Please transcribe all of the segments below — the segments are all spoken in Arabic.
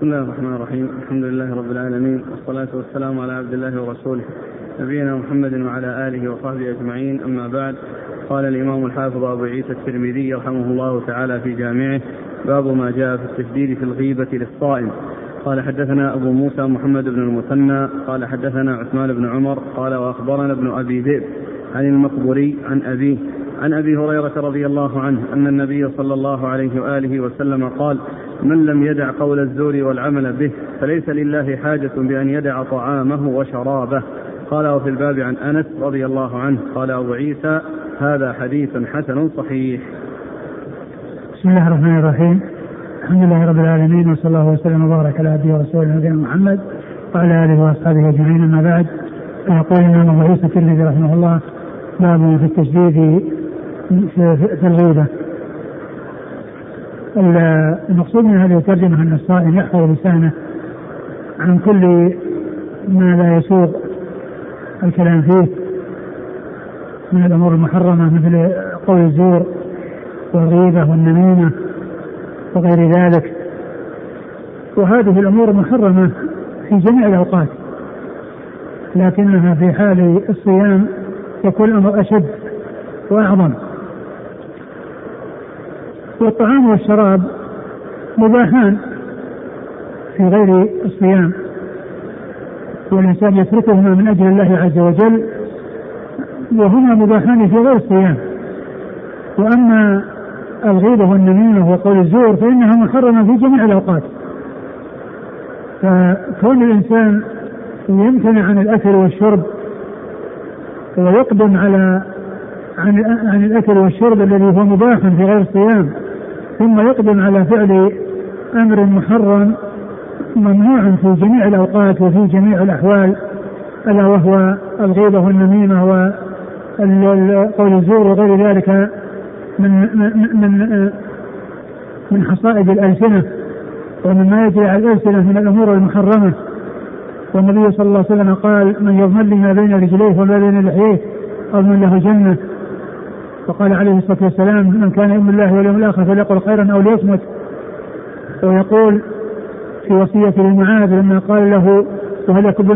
بسم الله الرحمن الرحيم. الحمد لله رب العالمين. والصلاة والسلام على عبد الله ورسوله. نبينا محمد وعلى آله وصحبه أجمعين. أما بعد قال الإمام الحافظ أبو عيسى الترمذي رحمه الله تعالى في جامعه باب ما جاء في التشديد في الغيبة للصائم. قال حدثنا أبو موسى محمد بن المثنى. قال حدثنا عثمان بن عمر. قال وأخبرنا ابن أبي ذئب عن المقبري عن أبيه عن أبي هريرة رضي الله عنه أن النبي صلى الله عليه وآله وسلم قال من لم يدع قول الزور والعمل به فليس لله حاجة بأن يدع طعامه وشرابه. قال وفي الباب عن أنس رضي الله عنه قال أبو عيسى هذا حديث حسن صحيح. بسم الله الرحمن الرحيم. الحمد لله رب العالمين وصلى الله وسلم وبارك على عبده ورسوله نبينا محمد وعلى آله وأصحابه أجمعين أما بعد. فيقول الإمام أبو عيسى الترمذي رحمه الله باب في التشديد في الغيبة المقصود من هذه الترجمة أن الصائم يحفظ لسانه عن كل ما لا يسوغ الكلام فيه من الأمور المحرمة مثل قول الزور والغيبة والنميمة وغير ذلك. وهذه الأمور محرمة في جميع الأوقات لكنها في حال الصيام يكون الأمر أشد وأعظم. والطعام والشراب مباحان في غير الصيام والإنسان يتركهما من أجل الله عز وجل وهما مباحان في غير الصيام. وأما الغيبة والنميمة وقول الزور فإنها محرمة في جميع الأوقات. فكون الإنسان يمتنع عن الأكل والشرب ويقدم على عن عن الأكل والشرب الذي هو مباح في غير الصيام ثم يقدم على فعل أمر محرم ممنوع في جميع الأوقات وفي جميع الأحوال ألا وهو الغيبة والنميمة وقول الزور وغير ذلك من من من حصائد الألسنة ومما يجري على الألسنة من الأمور المحرمة. والنبي صلى الله عليه وسلم قال من يضمن لي ما بين رجليه وما بين لحييه اضمن له الجنه وقال عليه الصلاة والسلام من كان يؤمن الله واليوم الآخر فليقل خيرا أو ليصمت. ويقول في وصية لمعاذ لما قال له وهل يكب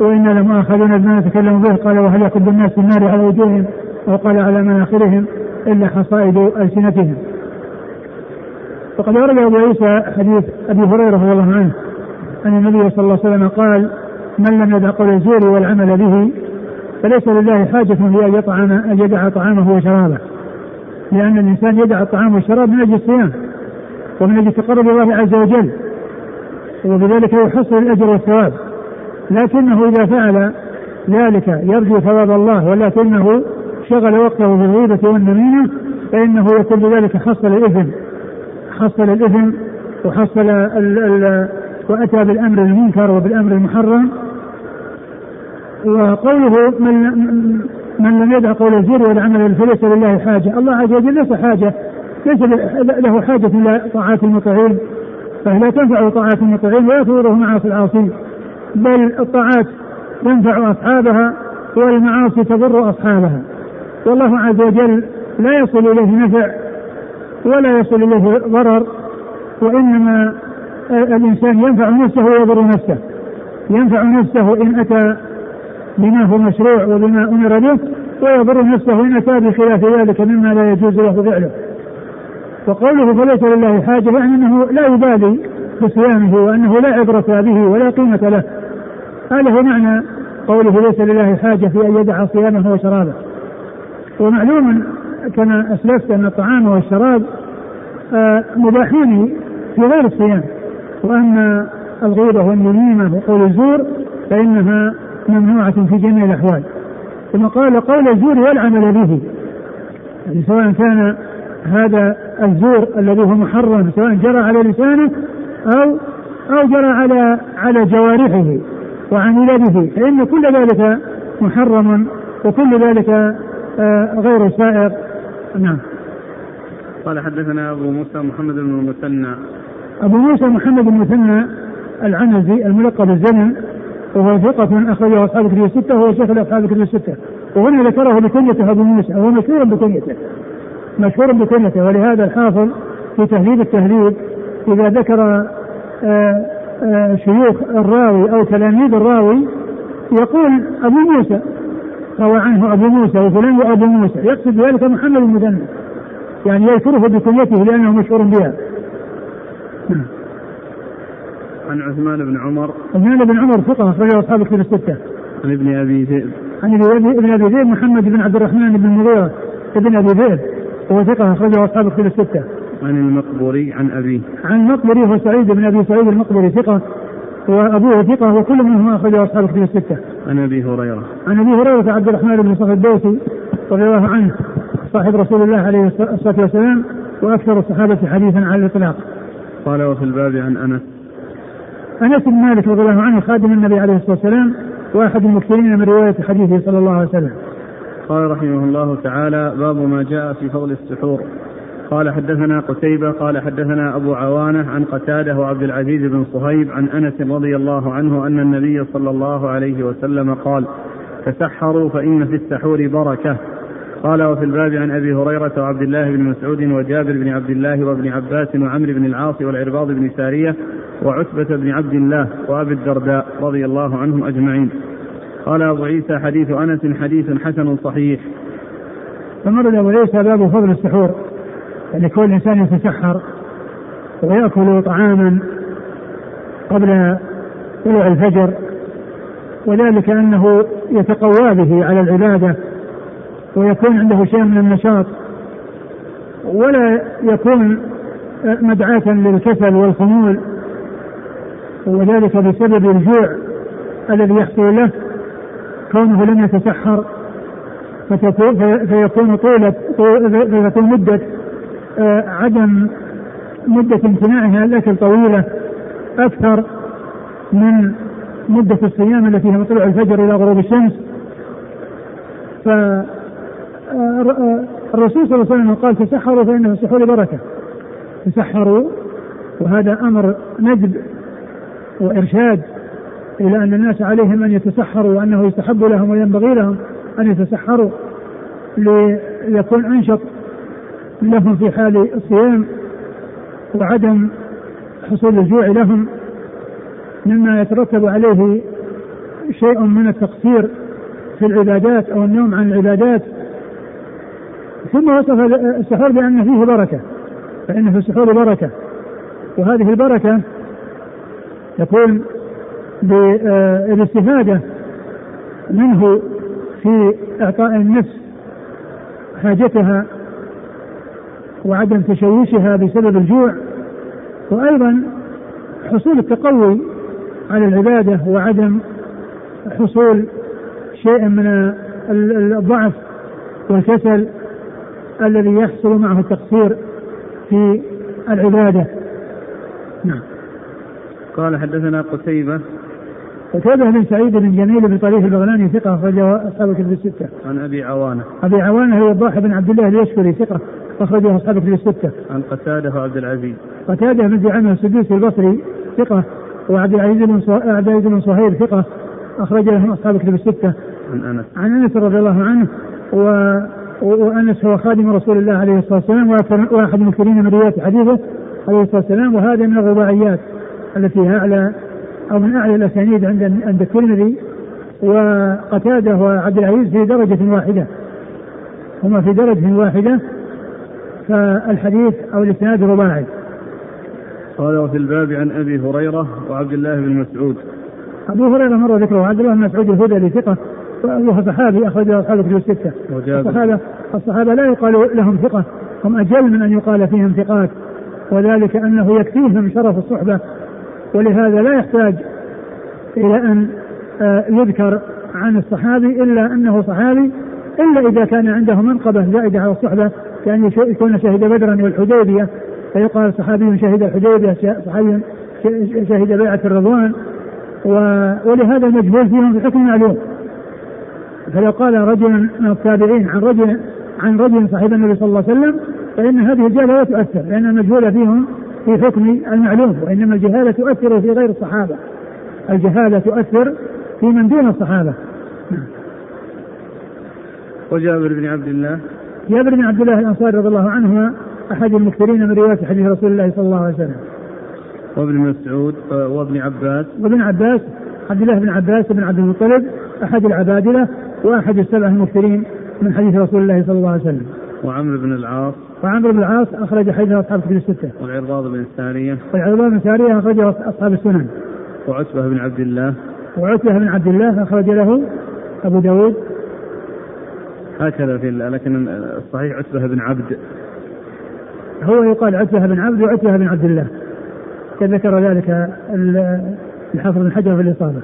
وإنا لمؤاخذون بما نتكلم به. قال وهل يكب الناس النار على وجوههم أو قال على مناخرهم إلا حصائد ألسنتهم؟ وقد ورد أبو عيسى حديث أبي هريرة رضي الله عنه أن النبي صلى الله عليه وسلم قال من لم يدع قول الزور والعمل به فليس لله حاجة في أن يطعم أن يدع طعامه وشرابه. لأن الإنسان يدع الطعام والشراب من أجل الصيام ومن أجل تقرب الله عز وجل وبذلك يحصل الأجر والثواب. لكنه إذا فعل ذلك يرجو ثواب الله ولكنه شغل وقته بالغيبة والنميمة فإنه يكون بذلك حصل الإثم. حصل الإثم وحصل ال ال وأتى بالأمر المنكر وبالأمر المحرم وقوله من من لم يدع قول الزور والعمل فليس لله حاجة، الله عز وجل ليس حاجة. ليس له حاجة إلى طاعات المطيعين فلا تنفع طاعات المطيعين ولا تضره معاصي العاصين بل الطاعات تنفع أصحابها والمعاصي تضر أصحابها. والله عز وجل لا يصل إليه نفع ولا يصل إليه ضرر. وإنما الإنسان ينفع نفسه ويضر نفسه. ينفع نفسه إن أتى بما هو مشروع وبما أمر به ويضر نفسه ان اتى بخلاف ذلك مما لا يجوز له فعله. وقوله فليس لله حاجة يعني انه لا يبالي بصيامه وأنه لا عبرة به ولا قيمة له. هذا هو معنى قوله ليس لله حاجة في أن يدع صيامه وشرابه. ومعلوم كما أسلفت أن الطعام والشراب آه، مباحون في غير الصيام وأما الغيبة والنميمة وقول الزور فإنها ممنوعة في جميع الأحوال. ثم قال قول الزور والعمل به. يعني سواء كان هذا الزور الذي هو محرم سواء جرى على لسانه أو أو جرى على على جوارحه وعمل به. فإن كل ذلك محرم وكل ذلك آه، غير سائر. نعم. قال حدثنا أبو موسى محمد بن المثنى. أبو موسى محمد بن المثنى العنزي الملقب الزمن وهو ثقة أخرجه أصحاب الكتب الستة وهو شيخ أصحاب الكتب الستة. وهنا ذكره بكنيته أبو موسى وهو مشهور بكنيته. مشهور بكنيته ولهذا الحافظ في تهذيب التهذيب إذا ذكر آه، آه، شيوخ الراوي أو تلاميذ الراوي يقول أبو موسى روى عنه أبو موسى وفلان وابو موسى. يقصد ذلك محمد المثنى يعني يذكره بكنيته لأنه مشهور بها. عن عثمان بن عمر عثمان بن عمر ثقة أخرجه أصحاب الكتب الستة. عن ابن أبي ذئب. عن ابن أبي ذئب محمد بن عبد الرحمن بن المغيرة ابن أبي ذئب وهو ثقة أخرجه أصحاب الكتب الستة. عن المقبوري عن أبيه. عن المقبري هو سعيد بن أبي سعيد المقبري ثقة وأبوه ثقة وكل منهما أخرجه أصحاب الكتب الستة. عن أبي هريرة. عن أبي هريرة عبد الرحمن بن صخر الدوسي رضي الله عنه صاحب رسول الله عليه الصلاة والسلام وأكثر الصحابة حديثا على الإطلاق. قال وفي الباب عن أنس. أنس بن مالك رضي الله عنه خادم النبي عليه الصلاة والسلام وأحد المكثرين من رواية حديثه صلى الله عليه وسلم. قال رحمه الله تعالى باب ما جاء في فضل السحور قال حدثنا قتيبة قال حدثنا أبو عوانة عن قتادة وعبد العزيز بن صهيب عن أنس رضي الله عنه أن النبي صلى الله عليه وسلم قال تسحروا فإن في السحور بركة قال وفي الباب عن أبي هريرة وعبد الله بن مسعود وجابر بن عبد الله وابن عباس وعمرو بن العاص والعرباض بن سارية وعتبة بن عبد الله وأبي الدرداء رضي الله عنهم أجمعين. قال أبو عيسى حديث أنس حديث حسن صحيح. ثم أبو عيسى باب فضل السحور. يعني كل إنسان يتسحر ويأكل طعاما قبل طلوع الفجر. وذلك أنه يتقوى به على العبادة ويكون عنده شيء من النشاط ولا يكون مدعاة للكسل والخمول وذلك بسبب الجوع الذي يحصل له كونه لم يتسحر فيكون طولة فيكون مدة آه، عدم مدة امتناعه عن الأكل طويلة أكثر من مدة الصيام التي هي من طلوع الفجر إلى غروب الشمس. ف الرسول صلى الله عليه وسلم قال تسحروا فإن في السحور بركة تسحروا وهذا أمر ندب وإرشاد إلى أن الناس عليهم أن يتسحروا وأنه يستحب لهم وينبغي لهم أن يتسحروا ليكون أنشط لهم في حال الصيام وعدم حصول الجوع لهم مما يترتب عليه شيء من التقصير في العبادات أو النوم عن العبادات. ثم وصف السحور بأن فيه بركة فإن في السحور بركة. وهذه البركة تكون بالاستفاده منه في إعطاء النفس حاجتها وعدم تشويشها بسبب الجوع وأيضا حصول التقوي على العبادة وعدم حصول شيء من الضعف والكسل الذي يحصل معه التقصير في العبادة. نعم. قال حدثنا قتيبة قتيبة بن سعيد بن جميل بن طريف البغلاني ثقة أخرجه أصحاب الكتب الستة. عن أبي عوانة. أبي عوانة هو الضاحي بن عبد الله اليشكري ثقة أخرجه أصحاب الكتب الستة. عن قتادة وعبد العزيز. قتادة بن زعيم السدوسي البصري ثقة وعبد العزيز بن عبد العزيز بن صهيب ثقة أخرج له أصحاب الكتب الستة. عن أنس. عن أنس رضي الله عنه و وأنس هو خادم رسول الله عليه الصلاة والسلام وأحد المكثرين من رواية حديثه عليه الصلاة والسلام وهذا من الرباعيات التي هي أعلى أو من أعلى الأسانيد عند عند الترمذي وقتادة وعبد العزيز في درجة واحدة. هما في درجة واحدة فالحديث أو الإسناد رباعي. قال وفي الباب عن أبي هريرة وعبد الله بن مسعود. أبو هريرة مر ذكره وعبد الله بن مسعود الهذلي ثقة. وهو صحابي أخرج أصحابه في الستة. الصحابة الصحابة لا يقال لهم ثقة هم أجل من أن يقال فيهم ثقات وذلك أنه يكفيهم شرف الصحبة ولهذا لا يحتاج إلى أن آه، يذكر عن الصحابي إلا أنه صحابي إلا إذا كان عنده منقبة زائدة على الصحبة كأن يكون شهد بدرا والحديبية فيقال صحابي شهد الحديبية صحابي شهد بيعة الرضوان ولهذا المجهول فيهم في حكم معلوم فلو قال رجل من التابعين عن رجل عن رجل صاحب النبي صلى الله عليه وسلم فإن هذه الجهالة لا تؤثر لأن المجهول فيهم في حكم المعلوم وإنما الجهالة تؤثر في غير الصحابة. الجهالة تؤثر في من دون الصحابة. وجابر بن عبد الله. جابر بن عبد الله الأنصاري رضي الله عنهما أحد المكثرين من رواية حديث رسول الله صلى الله عليه وسلم. وابن مسعود وابن عباس. وابن عباس عبد الله بن عباس بن عبد المطلب أحد العبادلة وأحد السبع المكثرين من حديث رسول الله صلى الله عليه وسلم. وعمرو بن العاص. وعمرو بن العاص أخرج حديث أصحاب الكتب الستة. والعرباض بن السارية. والعرباض بن السارية أخرجه أصحاب السنن. وعتبة بن عبد الله. وعتبة بن عبد الله أخرج له أبو داود. هكذا في لكن الصحيح عتبة بن عبد. هو يقال عتبة بن عبد وعتبة بن عبد الله. ذكر ذلك الحافظ بن حجر في الإصابة.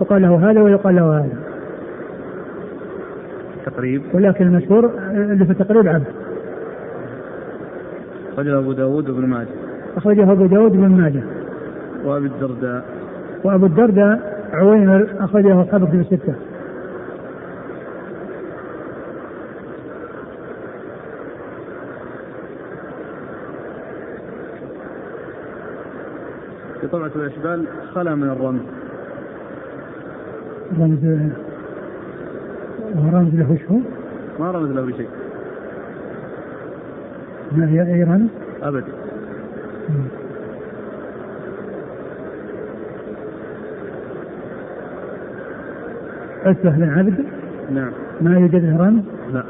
وقال له هذا ويقال له هذا. تقريب ولكن المشهور اللي في التقريب عبد. أخرجه أبو داود وابن ماجه. أخرجه أبو داود وابن ماجه. وأبي الدرداء. وأبو الدرداء عويمر أخرجه أصحاب في الستة. في طبعة الأشبال خلا من الرمز رمز رمز له شو؟ ما رمز له بشيء ما هي أي رمز؟ أبدا عتبة بن عبد نعم ما يوجد رمز؟ لا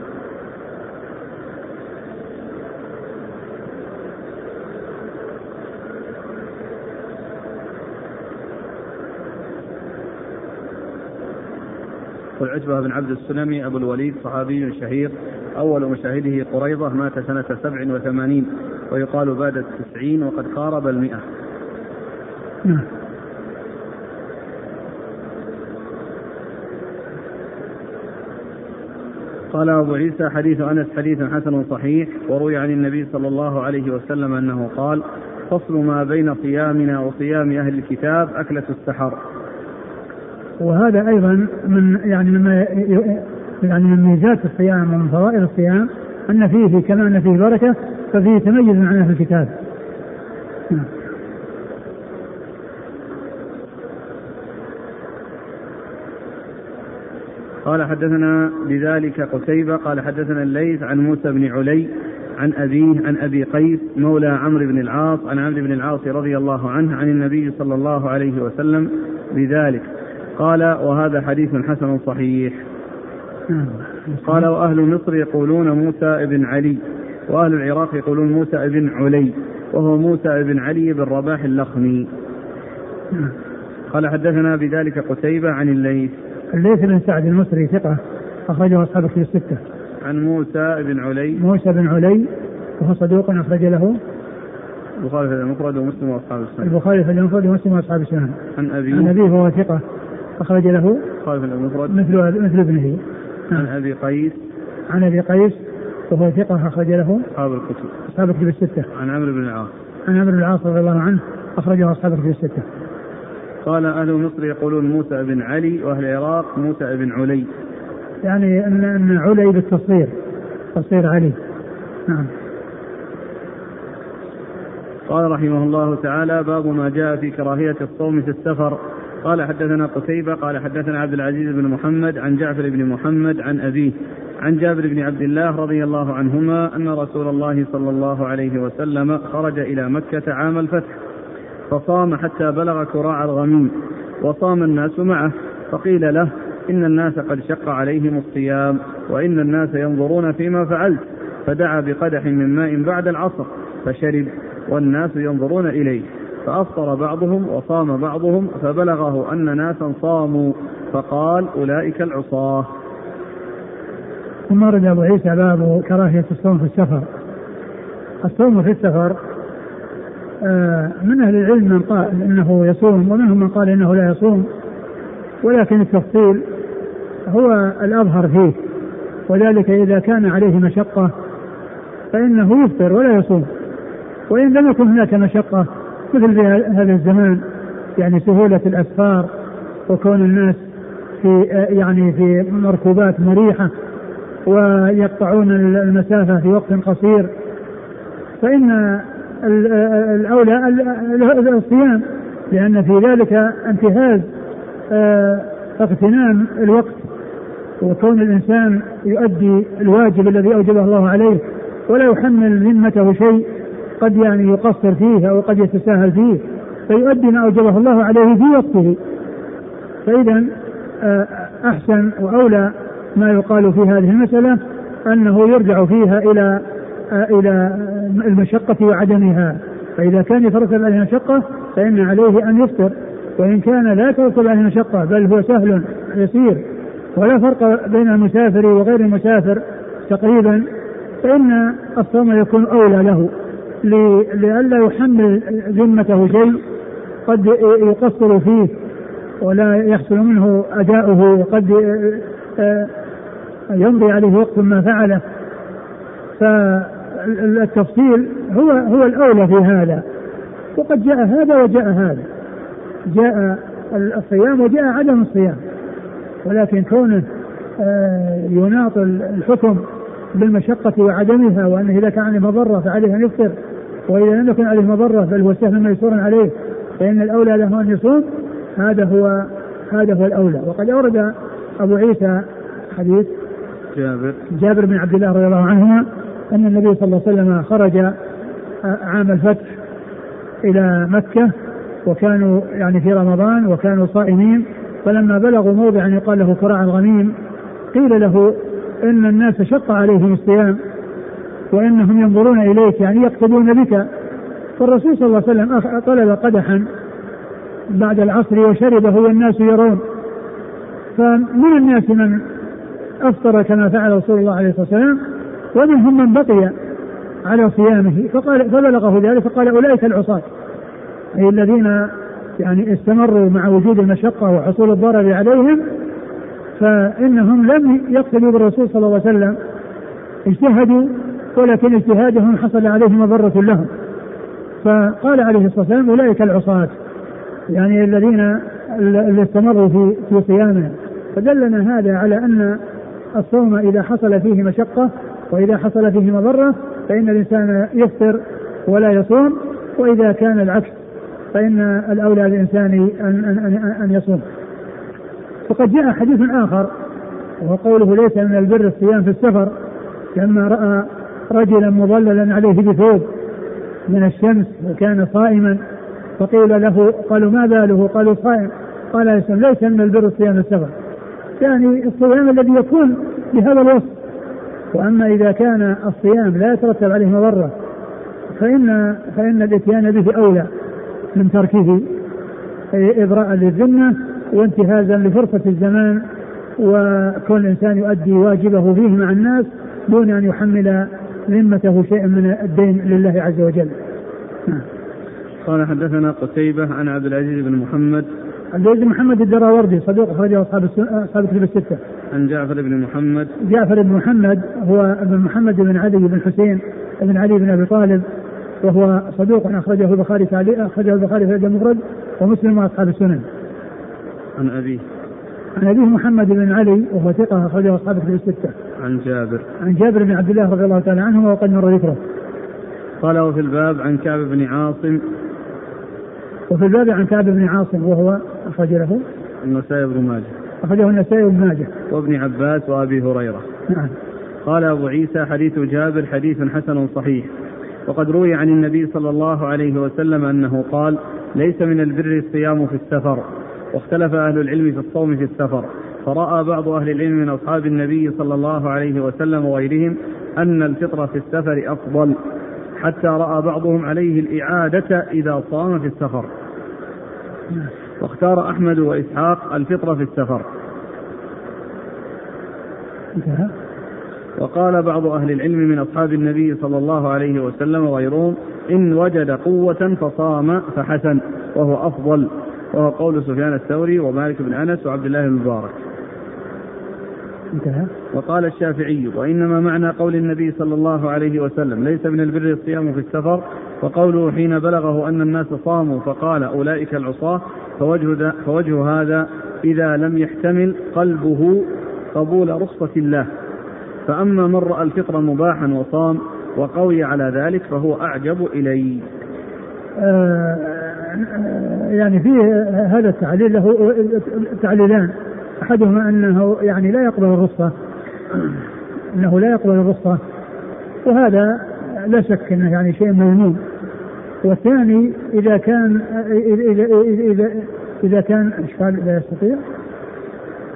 والعتبة بن عبد السلمي أبو الوليد صحابي شهير أول مشاهده قريضة مات سنة سبع وثمانين ويقال بعد التسعين وقد قارب المئة. نعم قال أبو عيسى حديث أنس حديث حسن صحيح وروي عن النبي صلى الله عليه وسلم أنه قال فصل ما بين صيامنا وصيام أهل الكتاب أكلة السحر. وهذا أيضا من يعني مما يعني من ميزات الصيام ومن فوائد الصيام أن فيه كما أن فيه بركة ففيه تميز عن أهل الكتاب. نعم. قال حدثنا بذلك قتيبة قال حدثنا الليث عن موسى بن علي عن أبيه عن أبي قيس مولى عمرو بن العاص عن عمرو بن العاص رضي الله عنه عن النبي صلى الله عليه وسلم بذلك. قال وهذا حديث حسن صحيح. قال وأهل مصر يقولون موسى بن علي وأهل العراق يقولون موسى بن علي وهو موسى بن علي بن رباح اللخمي. قال حدثنا بذلك قتيبة عن الليث. الليث بن سعد المصري ثقة أخرجه أصحاب في الستة. عن موسى بن علي. موسى بن علي وهو صدوق أخرج له. البخاري في المفرد ومسلم وأصحاب السنة. البخاري في المفرد ومسلم وأصحاب السنة. عن أبي عن أبيه وهو ثقة. أخرج له في المفرد. مثل مثل ابنه. عن أبي قيس. عن أبي قيس وهو ثقة أخرج له أصحاب الكتب. أصحاب الكتب الستة. عن عمرو بن العاص. عن عمرو بن العاص رضي الله عنه أخرجه أصحاب الكتب الستة. قال أهل مصر يقولون موسى بن علي وأهل العراق موسى بن علي. يعني أن أن علي بالتصغير تصغير علي. نعم. قال رحمه الله تعالى باب ما جاء في كراهية الصوم في السفر. قال حدثنا قتيبة قال حدثنا عبد العزيز بن محمد عن جعفر بن محمد عن أبيه عن جابر بن عبد الله رضي الله عنهما أن رسول الله صلى الله عليه وسلم خرج إلى مكة عام الفتح فصام حتى بلغ كراع الغميم وصام الناس معه فقيل له إن الناس قد شق عليهم الصيام وإن الناس ينظرون فيما فعلت فدعا بقدح من ماء بعد العصر فشرب والناس ينظرون إليه. فأفطر بعضهم وصام بعضهم فبلغه أن ناسا صاموا فقال أولئك العصاة. ثم ورد أبو عيسى باب كراهية الصوم في السفر. الصوم في السفر آه، من أهل العلم من قال إنه يصوم ومنهم من قال إنه لا يصوم ولكن التفصيل هو الأظهر فيه. وذلك إذا كان عليه مشقة فإنه يفطر ولا يصوم. وإن لم يكن هناك مشقة مثل في هذا الزمان يعني سهولة الأسفار وكون الناس في يعني في مركوبات مريحة ويقطعون المسافة في وقت قصير. فإن الأولى الصيام لأن في ذلك انتهاز آه، اغتنام الوقت وكون الإنسان يؤدي الواجب الذي أوجبه الله عليه ولا يحمل ذمته شيء. قد يعني يقصر فيه أو قد يتساهل فيه فيؤدي ما أوجبه الله عليه في وقته. فإذا آه، أحسن وأولى ما يقال في هذه المسألة أنه يرجع فيها إلى آه، إلى المشقة وعدمها. فإذا كان يترتب عليه مشقة فإن عليه أن يفطر وإن كان لا يترتب عليه مشقة بل هو سهل يسير ولا فرق بين المسافر وغير المسافر تقريبا فإن الصوم يكون أولى له. لئلا يحمل ذمته شيء قد يقصر فيه ولا يحصل منه أداؤه وقد يمضي عليه وقت ما فعله. فالتفصيل هو هو الأولى في هذا. وقد جاء هذا وجاء هذا. جاء الصيام وجاء عدم الصيام. ولكن كونه يناط الحكم بالمشقة وعدمها وأنه إذا كان عليه مضرة فعليه أن يفطر وإذا لم يكن عليه مضرة بل هو سهل ميسور عليه فإن الأولى له أن يصوم هذا هو هذا هو الأولى. وقد أورد أبو عيسى حديث جابر. جابر بن عبد الله رضي الله عنهما أن النبي صلى الله عليه وسلم خرج آه، عام الفتح إلى مكة وكانوا يعني في رمضان وكانوا صائمين فلما بلغوا موضعا يقال له كراع الغميم قيل له إن الناس شق عليهم الصيام. وإنهم ينظرون إليك يعني يقتدون بك. فالرسول صلى الله عليه وسلم طلب قدحا بعد العصر وشربه والناس يرون. فمن الناس من أفطر كما فعل رسول الله عليه الصلاة والسلام ومنهم من بقي على صيامه. فقال فبلغه ذلك فقال أولئك العصاة. أي الذين يعني استمروا مع وجود المشقة وحصول الضرر عليهم فإنهم لم يقتدوا بالرسول صلى الله عليه وسلم. اجتهدوا ولكن اجتهادهم حصل عليهم مضرة لهم فقال عليه الصلاة والسلام أولئك العصاة يعني الذين اللي استمروا في في صيامه. فدلنا هذا على أن الصوم إذا حصل فيه مشقة وإذا حصل فيه مضرة فإن الإنسان يفطر ولا يصوم وإذا كان العكس فإن الأولى للإنسان أن, أن, أن, أن يصوم. وقد جاء حديث آخر وهو قوله ليس من البر الصيام في السفر لما رأى رجلا مظللا عليه بثوب من الشمس وكان صائما فقيل له قالوا ما باله؟ قالوا صائم. قال ليس من البر الصيام في السفر. يعني الصيام الذي يكون بهذا الوصف. وأما إذا كان الصيام لا يترتب عليه مضرة فإن فإن الإتيان به أولى من تركه إبراء للذمة وانتهازا لفرصة الزمان وكون الإنسان يؤدي واجبه فيه مع الناس دون أن يحمل ذمته شيئا من الدين لله عز وجل نعم. قال حدثنا قتيبة عن عبد العزيز بن محمد عبد العزيز بن محمد الدراوردي صديق أخرجه أصحاب أصحاب الكتب الستة. عن جعفر بن محمد جعفر بن محمد هو ابن محمد بن علي بن حسين بن علي بن أبي طالب وهو صدوق أخرجه البخاري أخرجه البخاري في المفرد ومسلم وأصحاب السنن. عن أبيه عن أبيه محمد بن علي وهو ثقة أخرجه أصحاب الكتب الستة. عن جابر. عن جابر بن عبد الله رضي الله تعالى عنه وقد مر ذكره. قال وفي الباب عن كعب بن عاصم. وفي الباب عن كعب بن عاصم وهو أخرج له. النسائي بن ماجه. أخرجه النسائي بن ماجه. وابن عباس وأبي هريرة. نعم. قال أبو عيسى حديث جابر حديث حسن صحيح. وقد روي عن النبي صلى الله عليه وسلم أنه قال ليس من البر الصيام في السفر. واختلف أهل العلم في الصوم في السفر. فراى بعض أهل العلم من اصحاب النبي صلى الله عليه وسلم وغيرهم ان الفطر في السفر افضل حتى راى بعضهم عليه الاعاده اذا صام في السفر. واختار احمد واسحاق الفطر في السفر. انتهى. وقال بعض أهل العلم من أصحاب النبي صلى الله عليه وسلم وغيرهم إن وجد قوة فصام فحسن وهو أفضل. وهو قول سفيان الثوري ومالك بن أنس وعبد الله بن المبارك. انتهى. وقال الشافعي وإنما معنى قول النبي صلى الله عليه وسلم ليس من البر الصيام في السفر. وقوله حين بلغه أن الناس صاموا فقال أولئك العصاة. فوجه, فوجه هذا إذا لم يحتمل قلبه قبول رخصة الله. فأما من رأى الفطر مباحا وصام وقوي على ذلك فهو أعجب إلي آه يعني في هذا التعليل له تعليلان. أحدهما أنه يعني لا يقبل الرخصة أنه لا يقبل الرخصة وهذا لا شك أنه يعني شيء مذموم. والثاني إذا كان إذا إذا إذا, إذا كان إيش قال؟ لا يستطيع.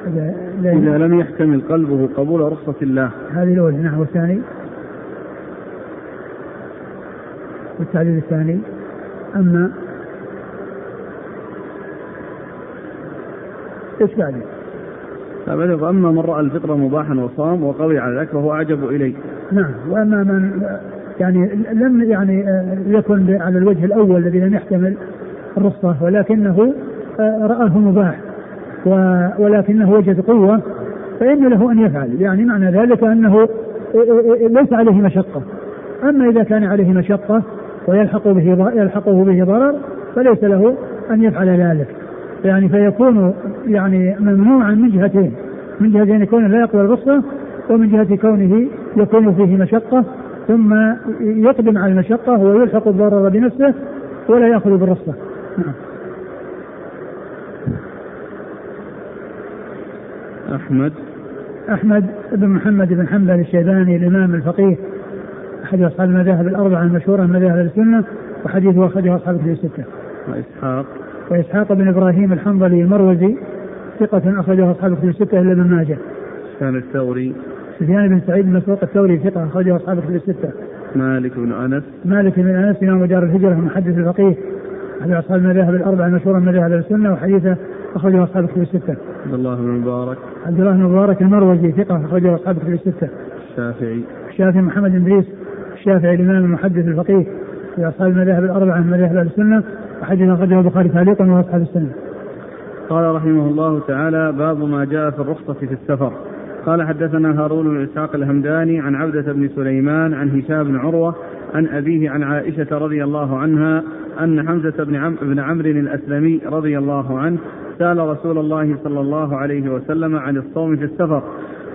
إذا, إذا لم يحتمل قلبه قبول رخصة الله. هذه الأولى نعم والثاني؟ والتعليل الثاني. أما إيش بعده؟ أما من رأى الفطر مباحا وصام وقوي على ذلك فهو أعجب إليه. نعم وأما من يعني لم يعني آه، يكن على الوجه الأول الذي لم يحتمل الرخصة ولكنه آه، رآه مباح ولكنه وجد قوة فإن له أن يفعل يعني معنى ذلك أنه آه، ليس عليه مشقة أما إذا كان عليه مشقة ويلحق به يلحقه به ضرر فليس له أن يفعل ذلك يعني فيكون يعني ممنوعا من جهتين من جهة كونه لا يقبل الرخصة ومن جهة كونه يكون فيه مشقة ثم يقدم على المشقة ويلحق الضرر بنفسه ولا يأخذ بالرخصة نعم أحمد. أحمد بن محمد بن حنبل الشيباني الإمام الفقيه أحد أصحاب المذاهب الأربعة المشهورة من مذاهب السنة وحديثه أخرجه أصحاب الكتب الستة. وإسحاق. وإسحاق بن إبراهيم الحنظلي المروزي ثقة أخرجه أصحاب الكتب الستة إلا ابن ماجه. سفيان الثوري سفيان بن سعيد بن مسروق الثوري ثقة أخرجه أصحاب الكتب الستة. مالك بن أنس مالك بن أنس إمام دار الهجرة محدث الفقيه أحد أصحاب المذاهب الأربعة المشهورة من مذاهب السنة وحديثة أخرجه أصحاب الكتب الستة. عبد الله بن مبارك عبد الله بن مبارك المروزي ثقة أخرجه أصحاب الكتب الستة. الشافعي الشافعي محمد بن إدريس الشافعي الإمام المحدث الفقيه في أصحاب المذاهب الأربعة من مذاهب السنة وحديث أخرجه البخاري تعليقا وأصحاب السنة. قال رحمه الله تعالى باب ما جاء في الرخصة في السفر. قال حدثنا هارون بن إسحاق الهمداني عن عبدة بن سليمان عن هشام بن عروة عن أبيه عن عائشة رضي الله عنها أن حمزة بن عم بن عمرو الأسلمي رضي الله عنه سأل رسول الله صلى الله عليه وسلم عن الصوم في السفر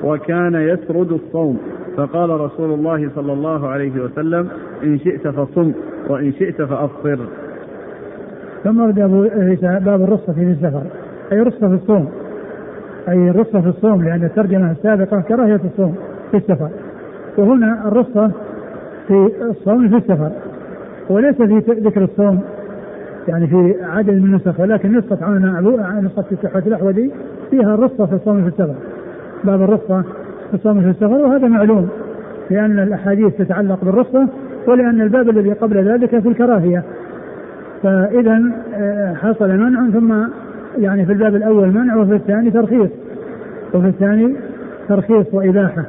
وكان يسرد الصوم. فقال رسول الله صلى الله عليه وسلم إن شئت فصم وإن شئت فأفطر. ثم ورد باب الرخصة في السفر. أي رخصة في الصوم. أي الرخصة في الصوم لأن الترجمة السابقة كراهية الصوم في السفر. وهنا الرخصة في الصوم في السفر. وليس في ذكر الصوم يعني في عدد من النسخ ولكن نسخة عون نسخة التحفة الأحوذي فيها الرخصة في الصوم في السفر. باب الرخصة في الصوم في السفر وهذا معلوم لأن الأحاديث تتعلق بالرخصة ولأن الباب الذي قبل ذلك في الكراهية. فإذا آه، حصل منع ثم يعني في الباب الأول منع وفي الثاني ترخيص. وفي الثاني ترخيص وإباحة.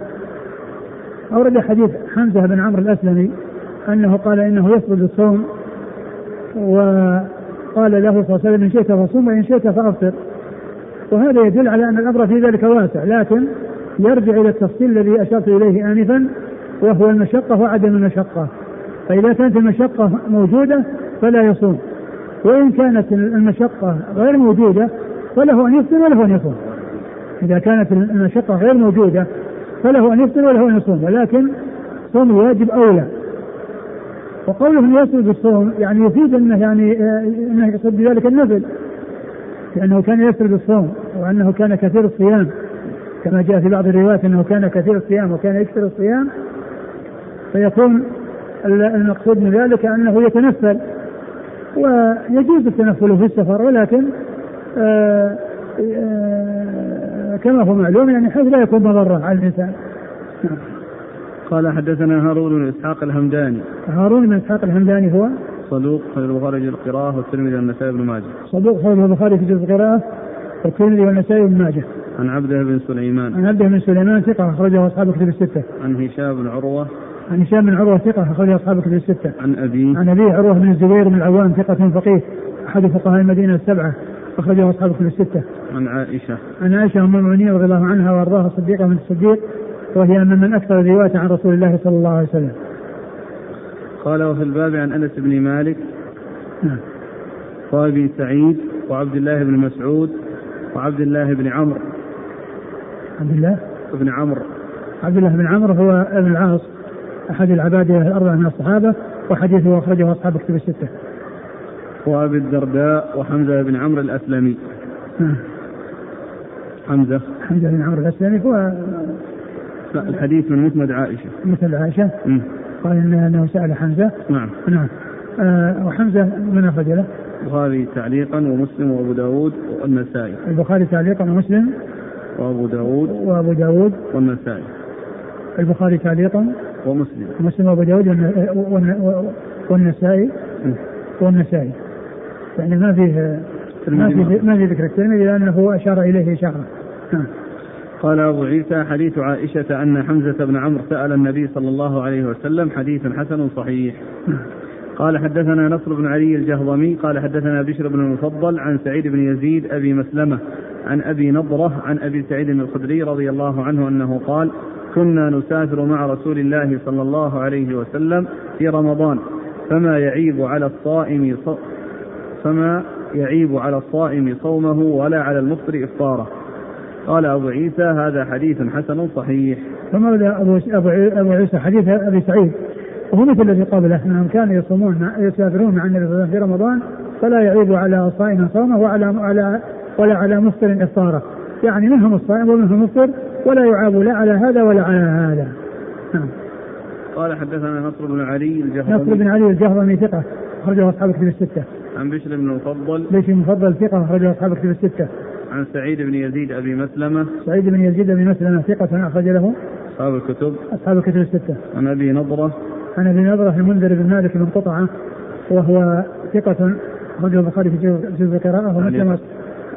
أورد حديث حمزة بن عمرو الأسلمي أنه قال إنه يفرض الصوم وقال له صلى الله عليه وسلم إن شئت فصوم وإن شئت فأفطر. وهذا يدل على أن الأمر في ذلك واسع لكن يرجع إلى التفصيل الذي أشرت إليه آنفا وهو المشقة وعدم المشقة. فإذا كانت المشقة موجودة فلا يصوم. وإن كانت المشقة غير موجودة فله أن يفطر وله أن يصوم. إذا كانت المشقة غير موجودة فله أن يفطر وله أن يصوم ولكن صوم الواجب أولى. وقوله أن يسرد الصوم يعني يفيد أنه يعني أنه يقصد بذلك النفل. لأنه كان يسرد الصوم وأنه كان كثير الصيام. كما جاء في بعض الروايات أنه كان كثير الصيام وكان يكثر الصيام. فيكون المقصود من ذلك أنه يتنفل. ويجوز التنفل في السفر ولكن آآ آآ كما هو معلوم يعني حيث لا يكون مضرة على الإنسان. قال حدثنا هارون بن إسحاق الهمداني. هارون بن إسحاق الهمداني هو؟ صدوق خير البخاري في القراءة والترمذي والنسائي بن ماجه. صدوق خير البخاري في القراءة والترمذي والنسائي بن ماجه. عن عبده بن سليمان. عن عبده بن سليمان ثقة أخرجه أصحاب الكتب الستة. عن هشام بن عروة. عن هشام بن عروة ثقة أخرجه أصحاب الكتب الستة. عن أبيه. عن أبيه عروة بن الزبير بن العوام ثقة فقيه أحد فقهاء المدينة السبعة أخرجه أصحاب الكتب الستة. عن عائشة. عن عائشة أم المؤمنين رضي الله عنها وأرضاها صديقة من الصديق وهي من من أكثر رواية عن رسول الله صلى الله عليه وسلم. قال وفي الباب عن أنس بن مالك نعم. وابي سعيد وعبد الله بن مسعود وعبد الله بن عمرو. عبد الله؟ بن عمرو. عبد الله بن عمرو هو ابن العاص. أحد العبادله الأربعة من الصحابة وحديثه أخرجه أصحاب كتب الستة. وأبي الدرداء وحمزة بن عمرو الأسلمي. نعم. حمزة حمزة بن عمرو الأسلمي هو لا الحديث من مسند عائشة. مسند عائشة؟ قال إنه سأل حمزة. نعم. نعم. آه وحمزة من أخرج له؟ البخاري تعليقا ومسلم وأبو داود والنسائي البخاري تعليقا ومسلم وأبو داود وأبو داود والنسائي البخاري تعليقا ومسلم. ومسلم وأبو داود والنسائي والنسائي. يعني ما فيه ما في ما في ذكر. الترمذي لأنه أشار إليه إشارة نعم قال أبو عيسى حديث عائشة أن حمزة بن عمرو سأل النبي صلى الله عليه وسلم حديث حسن صحيح. قال حدثنا نصر بن علي الجهضمي قال حدثنا بشر بن المفضل عن سعيد بن يزيد أبي مسلمة عن أبي نضرة عن أبي سعيد الخدري رضي الله عنه أنه قال كنا نسافر مع رسول الله صلى الله عليه وسلم في رمضان. فما يعيب على الصائم فما يعيب على الصائم صومه ولا على المفطر إفطاره. قال أبو عيسى هذا حديث حسن صحيح. ثم أبو أبو عيسى حديث أبي سعيد. وهو مثل الذي قبله أنهم كانوا يصومون يسافرون مع النبي صلى الله عليه وسلم في رمضان فلا يعيب على صائم صومه وعلى على ولا على مفطر إفطاره. يعني منهم الصائم ومنهم المفطر ولا يعاب لا على هذا ولا على هذا. نعم. قال حدثنا نصر بن علي الجهضمي. نصر بن علي الجهضمي ثقة أخرجه أصحاب الكتب الستة. عن بشر بن المفضل بشر المفضل ثقة أخرجه أصحاب الكتب الستة. عن سعيد بن يزيد أبي مسلمة. سعيد بن يزيد أبي مسلمة ثقة أخرج له. أصحاب الكتب. أصحاب الكتب الستة. عن أبي نضرة. عن أبي نضرة المنذر بن مالك بن قطعة وهو ثقة أخرجه البخاري في جزء القراءة ومسلم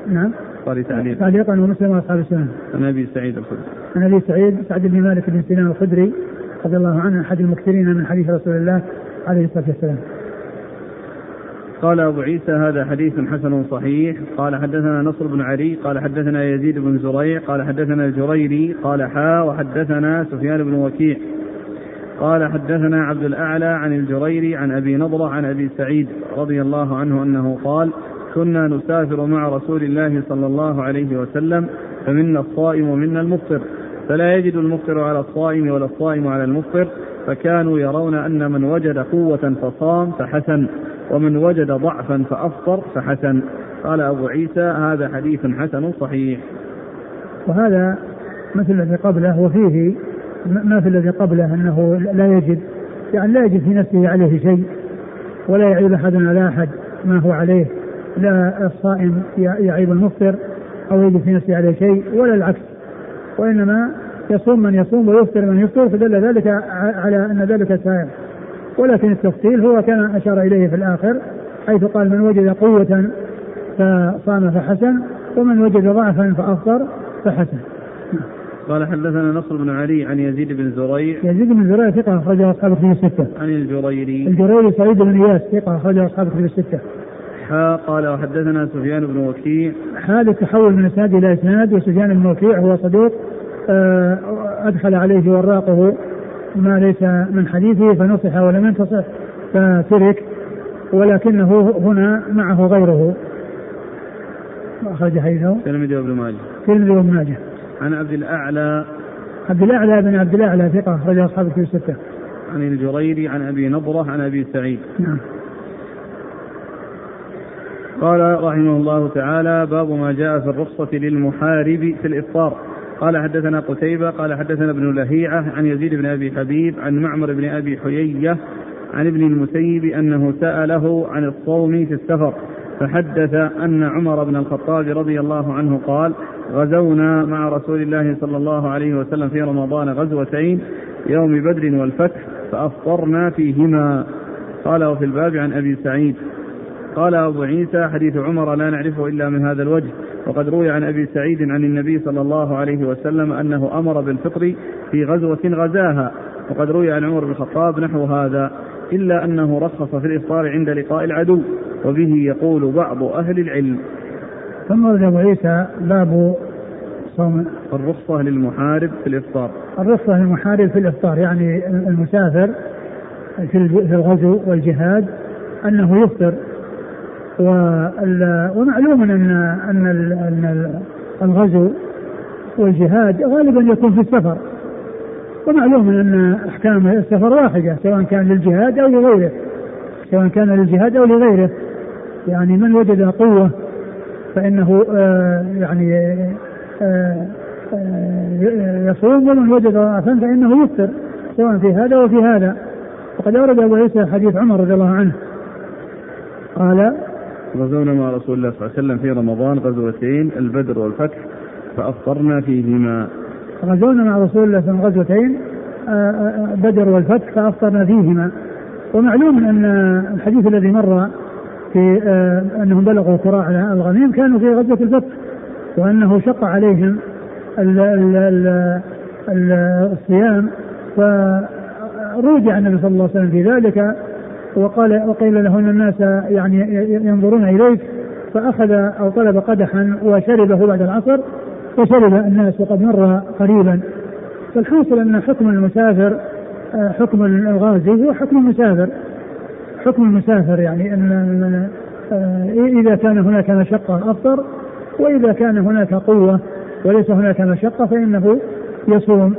نعم. البخاري تعليقا تعليقا ومسلم وأصحاب السنن. عن أبي سعيد الخدري. عن أبي سعيد سعد بن مالك بن سنان الخدري رضي الله عنه أحد المكثرين من حديث رسول الله عليه الصلاة والسلام. قال أبو عيسى هذا حديث حسن صحيح قال حدثنا نصر بن علي قال حدثنا يزيد بن زريع قال حدثنا الجريري قال حا وحدثنا سفيان بن وكيع قال حدثنا عبد الأعلى عن الجريري عن أبي نضرة عن أبي سعيد رضي الله عنه أنه قال كنا نسافر مع رسول الله صلى الله عليه وسلم فمنا الصائم ومنا المفطر. فلا يجد المفطر على الصائم ولا الصائم على المفطر. فكانوا يرون أن من وجد قوة فصام فحسن ومن وجد ضعفا فأفطر فحسن. قال أبو عيسى هذا حديث حسن صحيح. وهذا مثل الذي قبله وفيه ما في الذي قبله أنه لا يجد يعني لا يجد في نفسه عليه شيء ولا يعيب أحد على أحد ما هو عليه. لا الصائم يعيب المفطر أو يجد في نفسه عليه شيء ولا العكس. وإنما يصوم من يصوم ويفطر من يفطر فدل ذلك على أن ذلك سائر ولكن التفصيل هو كان أشار إليه في الآخر حيث قال من وجد قوة فصام فحسن ومن وجد ضعفا فأفطر فحسن. قال حدثنا نصر بن علي عن يزيد بن زريع. يزيد بن زريع ثقة أخرجه أصحاب الكتب الستة. عن الجريري. الجريري سعيد بن إياس ثقة أخرجه أصحاب الكتب الستة. حا قال وحدثنا سفيان بن وكيع. حال التحول من إسناد إلى إسناد وسفيان بن وكيع هو صدوق آه، أدخل عليه وراقه ما ليس من حديثه فنصح ولم ينتصح فترك ولكنه هنا معه غيره. أخرج حديثه. الترمذي وابن ماجه. الترمذي وابن ماجه. عن عبد الأعلى. عبد الأعلى بن عبد الأعلى ثقة أخرج أصحاب الكتب الستة. عن الجريري عن أبي نضرة عن أبي سعيد. نعم. قال رحمه الله تعالى باب ما جاء في الرخصة للمحارب في الإفطار. قال حدثنا قتيبة قال حدثنا ابن لهيعة عن يزيد بن أبي حبيب عن معمر بن أبي حيية عن ابن المسيب أنه سأله عن الصوم في السفر فحدث أن عمر بن الخطاب رضي الله عنه قال غزونا مع رسول الله صلى الله عليه وسلم في رمضان غزوتين يوم بدر والفتح فأفطرنا فيهما. قال وفي الباب عن أبي سعيد. قال أبو عيسى حديث عمر لا نعرفه إلا من هذا الوجه. وقد روي عن أبي سعيد عن النبي صلى الله عليه وسلم أنه أمر بالفطر في غزوة غزاها. وقد روي عن عمر بن الخطاب نحو هذا إلا أنه رخص في الإفطار عند لقاء العدو وبه يقول بعض أهل العلم. ثم ورد أبو عيسى باب صوم الرخصة للمحارب في الإفطار. الرخصة للمحارب في الإفطار يعني المسافر في الغزو والجهاد أنه يفطر. ومعلوم ان أن أن الغزو والجهاد غالبا يكون في السفر. ومعلوم أن أحكام السفر واحدة سواء كان للجهاد أو لغيره. سواء كان للجهاد أو لغيره. يعني من وجد قوة فإنه آه يعني آه آه يصوم ومن وجد ضعفا فإنه يفطر سواء في هذا وفي هذا. وقد أورد أبو عيسى حديث عمر رضي الله عنه. قال غزونا مع رسول الله صلى الله عليه وسلم في رمضان غزوتين البدر والفتح فأفطرنا فيهما. غزونا مع رسول الله وسلم غزوتين آه، آه، بدر والفتح فأفطرنا فيهما. ومعلوم أن الحديث الذي مر في آه، أنهم بلغوا قراع الغنيم كانوا في غزوة الفتح وأنه شق عليهم ال ال ال الصيام فرجع النبي صلى الله عليه وسلم في ذلك وقال وقيل له ان الناس يعني ينظرون إليك فأخذ أو طلب قدحا وشربه بعد العصر وشرب الناس وقد مر قريبا. فالحاصل أن حكم المسافر حكم الغازي هو حكم المسافر. حكم المسافر يعني أن إذا كان هناك مشقة افطر وإذا كان هناك قوة وليس هناك مشقة فإنه يصوم.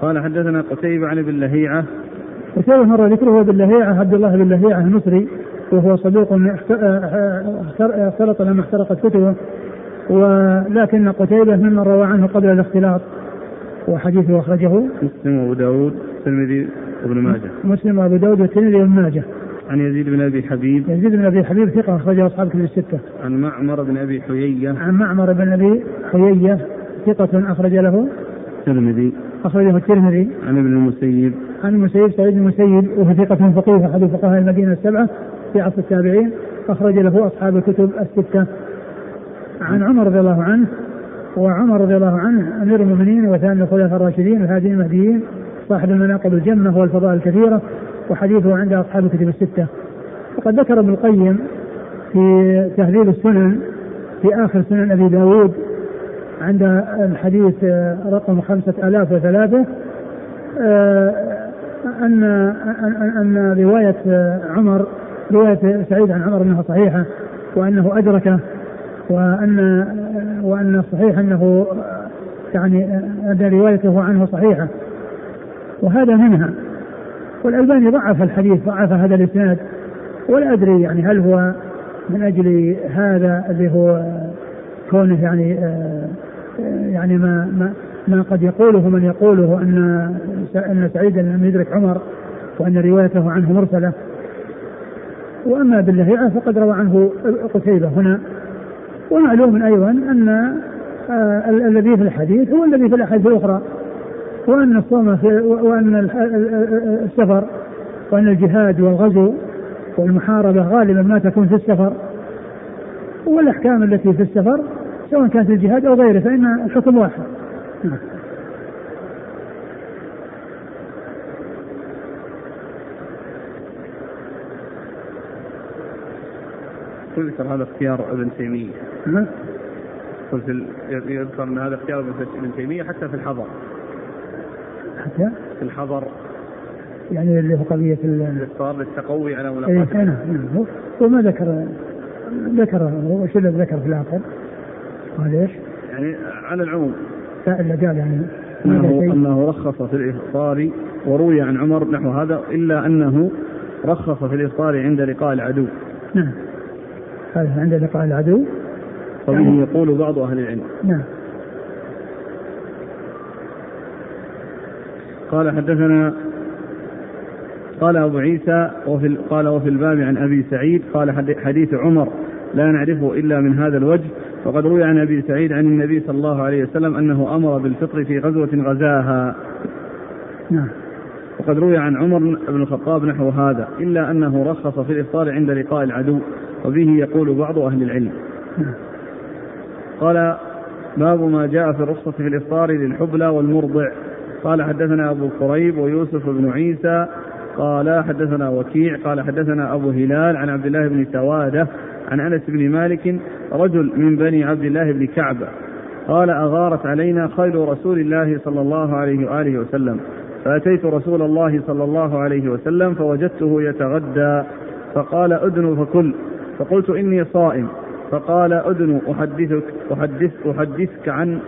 قال حدثنا قتيبة عن ابن لهيعة قتيبة مر ذكره باللهيعة عبد الله بن لهيعة المصري وهو صدوق اختلط لما احترقت كتبه ولكن قتيبة ممن روى عنه قبل الاختلاط وحديثه أخرجه. مسلم وأبو داود الترمذي وابن ماجه. مسلم وأبو داود والترمذي وابن ماجه. عن يزيد بن أبي حبيب. يزيد بن أبي حبيب ثقة أخرجه أصحاب كتب الستة. عن معمر بن أبي حيية. عن معمر بن أبي حيية ثقة أخرج له. الترمذي. أخرجه الترمذي. عن ابن المسيب. عن المسيب سعيد المسيب وهو ثقة فقيه أحد فقهاء المدينة السبعة في عصر التابعين أخرج له أصحاب الكتب الستة. عن عمر رضي الله عنه وعمر رضي الله عنه أمير المؤمنين وثاني الخلفاء الراشدين الهادين المهديين صاحب المناقب الجمة والفضائل الكثيرة وحديثه عند أصحاب الكتب الستة. وقد ذكر ابن القيم في تهذيب السنن في آخر سنن أبي داود عند الحديث رقم خمسة آلاف وثلاثة أن أن رواية عمر رواية سعيد عن عمر أنها صحيحة وأنه أدركه وأن وأن الصحيح أنه يعني أن روايته عنه صحيحة. وهذا منها. والألباني ضعف الحديث ضعف هذا الإسناد ولا أدري يعني هل هو من أجل هذا اللي هو كونه يعني يعني ما ما ما قد يقوله من يقوله أن أن سعيدا لم يدرك عمر وأن روايته عنه مرسلة. وأما باللهيعة فقد روى عنه قتيبة هنا. ومعلوم أيضا أن آه الذي في الحديث هو الذي في الأحاديث الأخرى. وأن الصوم في وأن السفر وأن الجهاد والغزو والمحاربة غالبا ما تكون في السفر. والأحكام التي في السفر سواء كانت الجهاد أو غيره فان الحكم واحد. يذكر هذا اختيار ابن تيمية. نعم. قلت يذكر أن هذا اختيار ابن تيمية حتى في الحضر. حتى؟ في الحضر. يعني اللي هو قضية الإفطار للتقوي على ملاقاة إيه نعم نعم. هو ما ذكر ذكر هو شو اللي ذكر في الآخر؟ قال إيش؟ يعني على العموم. لا الا قال يعني انه أنه رخص في الإفطار وروي عن عمر نحو هذا إلا أنه رخص في الإفطار عند لقاء العدو. نعم. هذا عند لقاء العدو. وبه يعني يقول بعض أهل العلم. نعم. قال حدثنا قال أبو عيسى وفي قال وفي الباب عن أبي سعيد قال حديث عمر لا نعرفه إلا من هذا الوجه وقد روي عن أبي سعيد عن النبي صلى الله عليه وسلم أنه أمر بالفطر في غزوة غزاها. نعم. وقد روي عن عمر بن الخطاب نحو هذا إلا أنه رخص في الإفطار عند لقاء العدو وبه يقول بعض أهل العلم. نعم. قال باب ما جاء في الرخصة في الإفطار للحبلى والمرضع قال حدثنا أبو كريب ويوسف بن عيسى قال حدثنا وكيع قال حدثنا أبو هلال عن عبد الله بن سوادة عن أنس بن مالك رجل من بني عبد الله بن كعب قال أغارت علينا خيل رسول الله صلى الله عليه وآله وسلم فأتيت رسول الله صلى الله عليه وسلم فوجدته يتغدى فقال أدن فكل فقلت إني صائم فقال أدن أحدثك أحدث أحدثك عن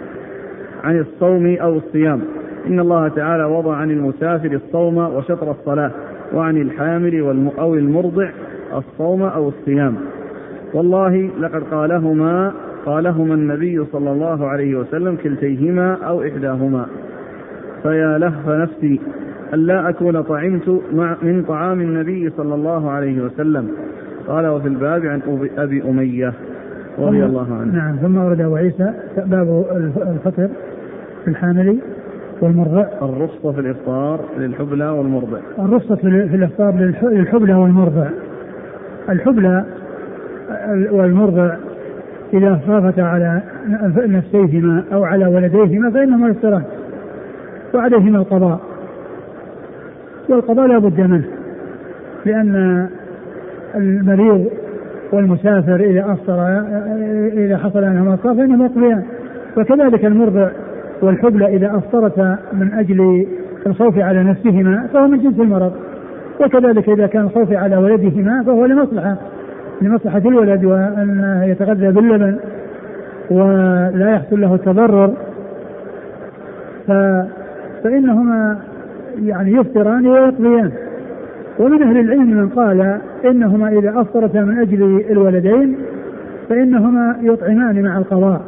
عن الصوم أو الصيام إن الله تعالى وضع عن المسافر الصوم وشطر الصلاة وعن الحامل أو المرضع الصوم أو الصيام والله لقد قالهما قالهما النبي صلى الله عليه وسلم كلتيهما أو إحداهما. فيا لهف نفسي ألا أكون طعمت مع من طعام النبي صلى الله عليه وسلم. قال وفي الباب عن أبي أمية رضي الله عنه. نعم ثم ورد أبو عيسى باب الفطر في الحامل والمرضع. الرخصة في الإفطار للحبلى والمرضع. الرخصة في الإفطار للحبلى والمرضع. الحبلى والمرضع إذا خافتا على نفسيهما أو على ولديهما فإنهما يفطران وعليهما القضاء والقضاء لا بد منه لأن المريض والمسافر إذا أفطر إذا حصل عنهما أفطار فإنهما يقضيان. وكذلك المرضع والحبلى إذا أفطرتا من أجل الخوف على نفسهما فهو من جنس المرض. وكذلك إذا كان الخوف على ولدهما فهو لمصلحة. لمصلحة الولد وأن يتغذى باللبن ولا يحصل له التضرر ف فإنهما يعني يفطران ويقضيان. ومن أهل العلم من قال إنهما إذا أفطرتا من أجل الولدين فإنهما يطعمان مع القضاء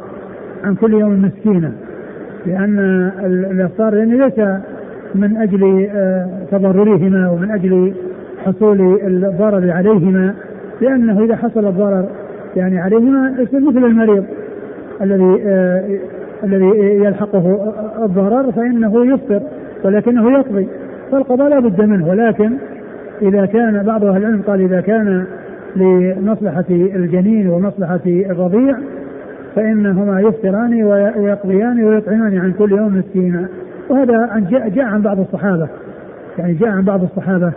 عن كل يوم مسكينا لأن الإفطار يعني ليس من أجل آه، تضررهما ومن أجل حصول الضرر عليهما. لأنه إذا حصل الضرر يعني عليهما مثل المريض الذي آه الذي يلحقه الضرر فإنه يفطر ولكنه يقضي فالقضاء لا بد منه. ولكن إذا كان بعض أهل العلم قال إذا كان لمصلحة الجنين ومصلحة الرضيع فإنهما يفطران ويقضيان ويطعمان عن كل يوم مسكينا. وهذا جاء, جاء عن بعض الصحابة يعني جاء عن بعض الصحابة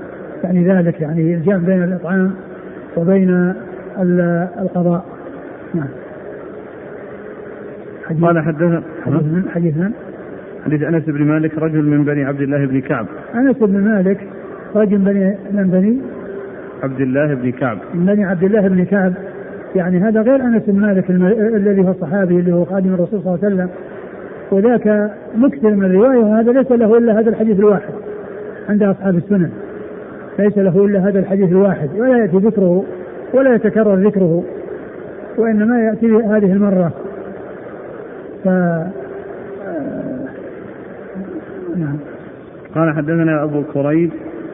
يعني ذلك يعني الجمع بين الإطعام وبين القضاء. نعم. حديث قال حدثنا حديث حديث حديث أنس بن مالك رجل من بني عبد الله بن كعب. أنس بن مالك رجل بني من بني؟ عبد الله بن كعب. من بني عبد الله بن كعب. يعني هذا غير أنس بن مالك الذي هو الصحابي اللي هو خادم الرسول صلى الله عليه وسلم. وذاك مكثر من الرواية وهذا ليس له إلا هذا الحديث الواحد عند أصحاب السنن. ليس له إلا هذا الحديث الواحد ولا يأتي ذكره ولا يتكرر ذكره وإنما يأتي هذه المرة. ف نعم. قال حدثنا أبو كريب.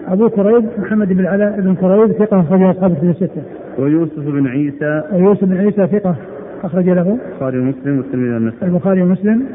أبو كريب محمد بن علاء بن كريب ثقة أخرج أصحاب الكتب الستة. ويوسف بن عيسى. ويوسف بن عيسى ثقة أخرج له. البخاري ومسلم والترمذي والنسائي. البخاري ومسلم.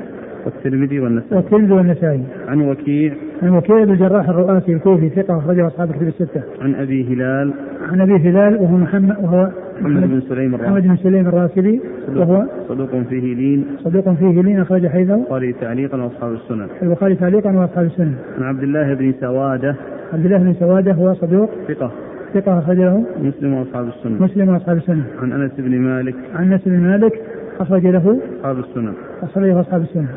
والترمذي والنسائي. والترمذي والنسائي. عن وكيع. عن وكيع بن الجراح الرؤاسي الكوفي ثقة أخرجه أصحاب الكتب الستة. عن أبي هلال. عن أبي هلال وهو محمد وهو محمد بن سليم الراسبي محمد بن سليم الراسبي وهو صدوق فيه لين. صدوق فيه لين أخرج حيثه. البخاري تعليقا وأصحاب السنن. البخاري تعليقا وأصحاب السنن. عن عبد الله بن سوادة. عبد الله بن سوادة هو صدوق. ثقة. ثقة أخرجه. مسلم وأصحاب السنن. مسلم وأصحاب السنن. عن أنس بن مالك. عن أنس بن مالك أخرج له. أصحاب السنن. أخرجه أصحاب السنن.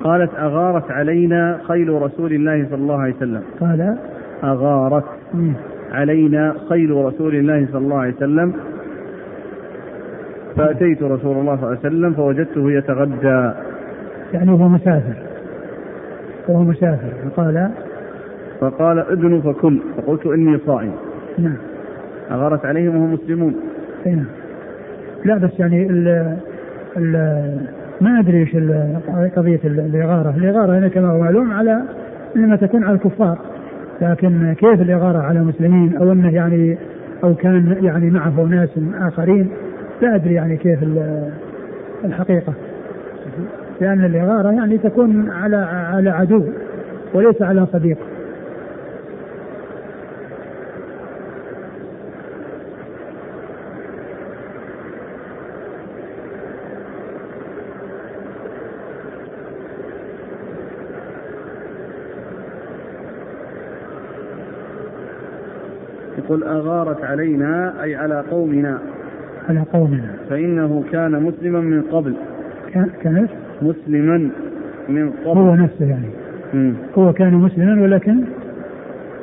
قالت أغارت علينا خيل رسول الله صلى الله عليه وسلم. قال أغارت علينا خيل رسول الله صلى الله عليه وسلم. فأتيت رسول الله صلى الله عليه وسلم فوجدته يتغدى. يعني هو مسافر. وهو مسافر. فقال فقال ادن فكل فقلت إني صائم. نعم. أغارت عليهم وهم مسلمون. نعم. لا بس يعني ال ال ما أدري إيش قضية الإغارة، الإغارة هنا كما هو معلوم على إنما تكون على الكفار، لكن كيف الإغارة على المسلمين أو أنه يعني أو كان يعني معه ناس آخرين لا أدري يعني كيف الحقيقة. لأن الإغارة يعني تكون على على عدو وليس على صديق. قل أغارت علينا أي على قومنا. على قومنا. فإنه كان مسلما من قبل. كان مسلما من قبل. هو نفسه يعني. م. هو كان مسلما ولكن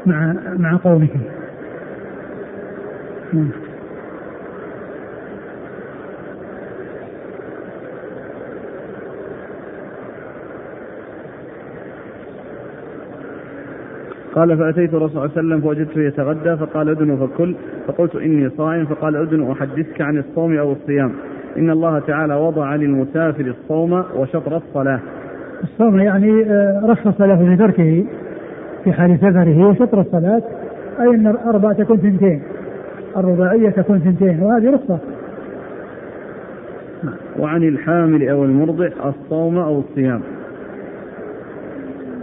مع مع قومه. م. قال فأتيت الرسول صلى الله عليه وسلم فوجدته يتغدى فقال أدن فكل فقلت إني صائم فقال أدن أحدثك عن الصوم أو الصيام. إن الله تعالى وضع للمسافر الصوم وشطر الصلاة. الصوم يعني آه، رخص له في تركه في حال سفره وشطر الصلاة. أي أن الأربع تكون ثنتين الرباعية تكون ثنتين وهذه رخصة. وعن الحامل أو المرضع الصوم أو الصيام.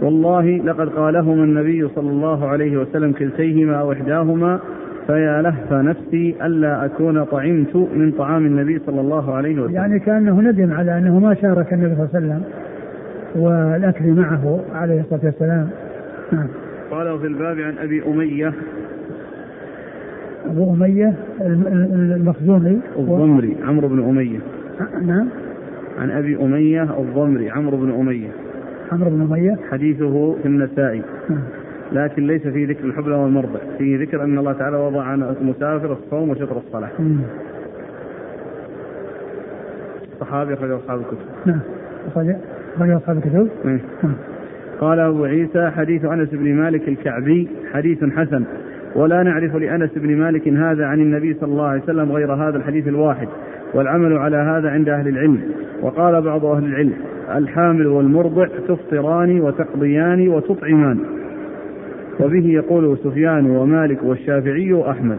والله لقد قالهما النبي صلى الله عليه وسلم كلتيهما أو إحداهما فيا لهف نفسي ألا أكون طعمت من طعام النبي صلى الله عليه وسلم. يعني كأنه ندم على أنه ما شارك النبي صلى الله عليه وسلم والأكل معه عليه الصلاة والسلام. نعم. قال في الباب عن أبي أمية. أبو أمية المخزومي. الضمري عمرو بن أمية. نعم. عن أبي أمية الضمري عمرو بن أمية. عمرو بن أمية. حديثه في النسائي. نعم. لكن ليس فيه ذكر الحبلى والمرضع فيه ذكر أن الله تعالى وضع عن المسافر الصوم وشطر الصلاة. صحابي أخرج أصحاب الكتب. نعم. أخرج أصحاب الكتب. نعم. قال أبو عيسى حديث أنس بن مالك الكعبي حديث حسن. ولا نعرف لأنس بن مالك هذا عن النبي صلى الله عليه وسلم غير هذا الحديث الواحد والعمل على هذا عند أهل العلم. وقال بعض أهل العلم الحامل والمرضع تفطران وتقضيان وتطعمان. وبه يقول سفيان ومالك والشافعي وأحمد.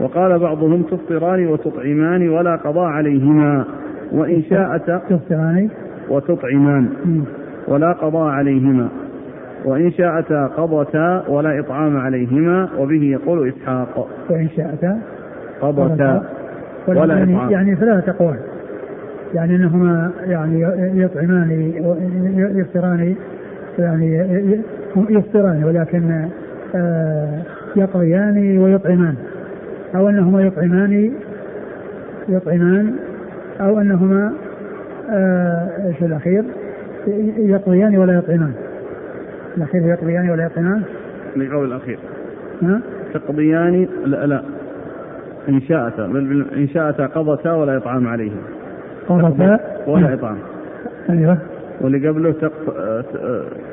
وقال بعضهم تفطران وتطعمان ولا قضاء عليهما. وإن شاءتا تفطران. وتطعمان. ولا قضاء عليهما. وإن شاءتا قضتا ولا إطعام عليهما وبه يقول إسحاق. وإن شاءتا قضتا ولا يعني, إطعام. يعني ثلاثة أقوال. يعني أنهما يعني يطعمان يفطران يعني يفطران ولكن آه، يطغيان ويطعمان. أو أنهما يطعمان يطعمان أو أنهما آه، إيش الأخير؟ يطغيان ولا يطعمان. الأخير يقضيان ولا يطعمان القول الأخير. ها؟ تقضيان لا لا. إن شاءتا بل إن شاءتا قضتا ولا إطعام عليهم قضتا ولا إطعام أيوه. واللي قبله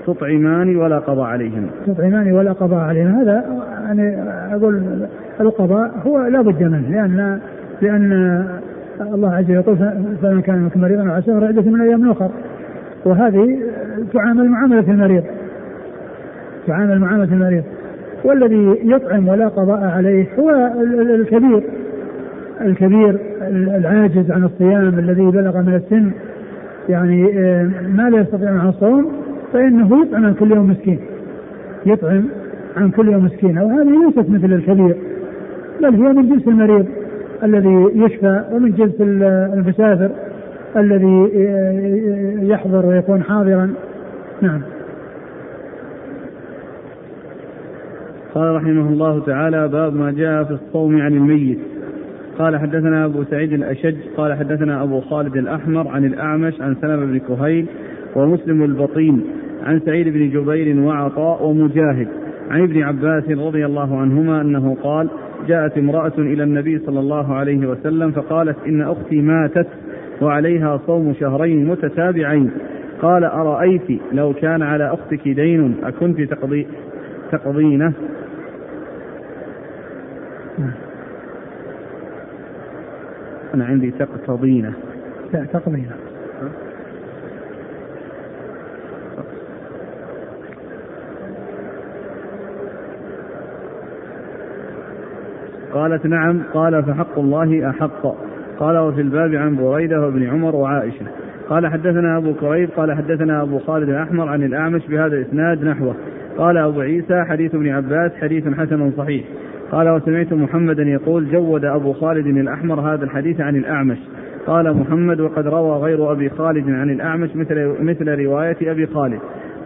تطعمان ولا قضاء عليهم تطعمان ولا قضاء عليهم هذا يعني أقول القضاء هو لا بد منه لأن لأن الله عز وجل يقول فمن كان منكم مريضا أو على سفر عدة من أيام أخر. وهذه تعامل معاملة المريض. تعامل معاملة المريض. والذي يطعم ولا قضاء عليه هو الكبير الكبير العاجز عن الصيام الذي بلغ من السن يعني آه، ما لا يستطيع معه الصوم فإنه يطعم عن كل يوم مسكين. يطعم عن كل يوم مسكين. وهذه ليست مثل الكبير بل هي من جنس المريض الذي يشفى ومن جنس المسافر الذي آه، يحضر ويكون حاضرا. نعم. قال رحمه الله تعالى باب ما جاء في الصوم عن الميت. قال حدثنا أبو سعيد الأشج قال حدثنا أبو خالد الأحمر عن الأعمش عن سلمة بن كهيل ومسلم البطين عن سعيد بن جبير وعطاء ومجاهد عن ابن عباس رضي الله عنهما أنه قال جاءت امرأة إلى النبي صلى الله عليه وسلم فقالت إن أختي ماتت وعليها صوم شهرين متتابعين. قال أرأيت لو كان على أختك دين أكنت تقضي تقضينه؟ أنا عندي تقتضينه لا تقضينة. قالت نعم قال فحق الله أحق. قال وفي الباب عن بريدة وابن عمر وعائشة. قال حدثنا أبو كريب قال حدثنا أبو خالد الأحمر عن الأعمش بهذا الإسناد نحوه. قال أبو عيسى حديث ابن عباس حديث حسن صحيح. قال وسمعت محمدا يقول جود أبو خالد الأحمر هذا الحديث عن الأعمش. قال محمد وقد روى غير أبي خالد عن الأعمش مثل, مثل رواية أبي خالد.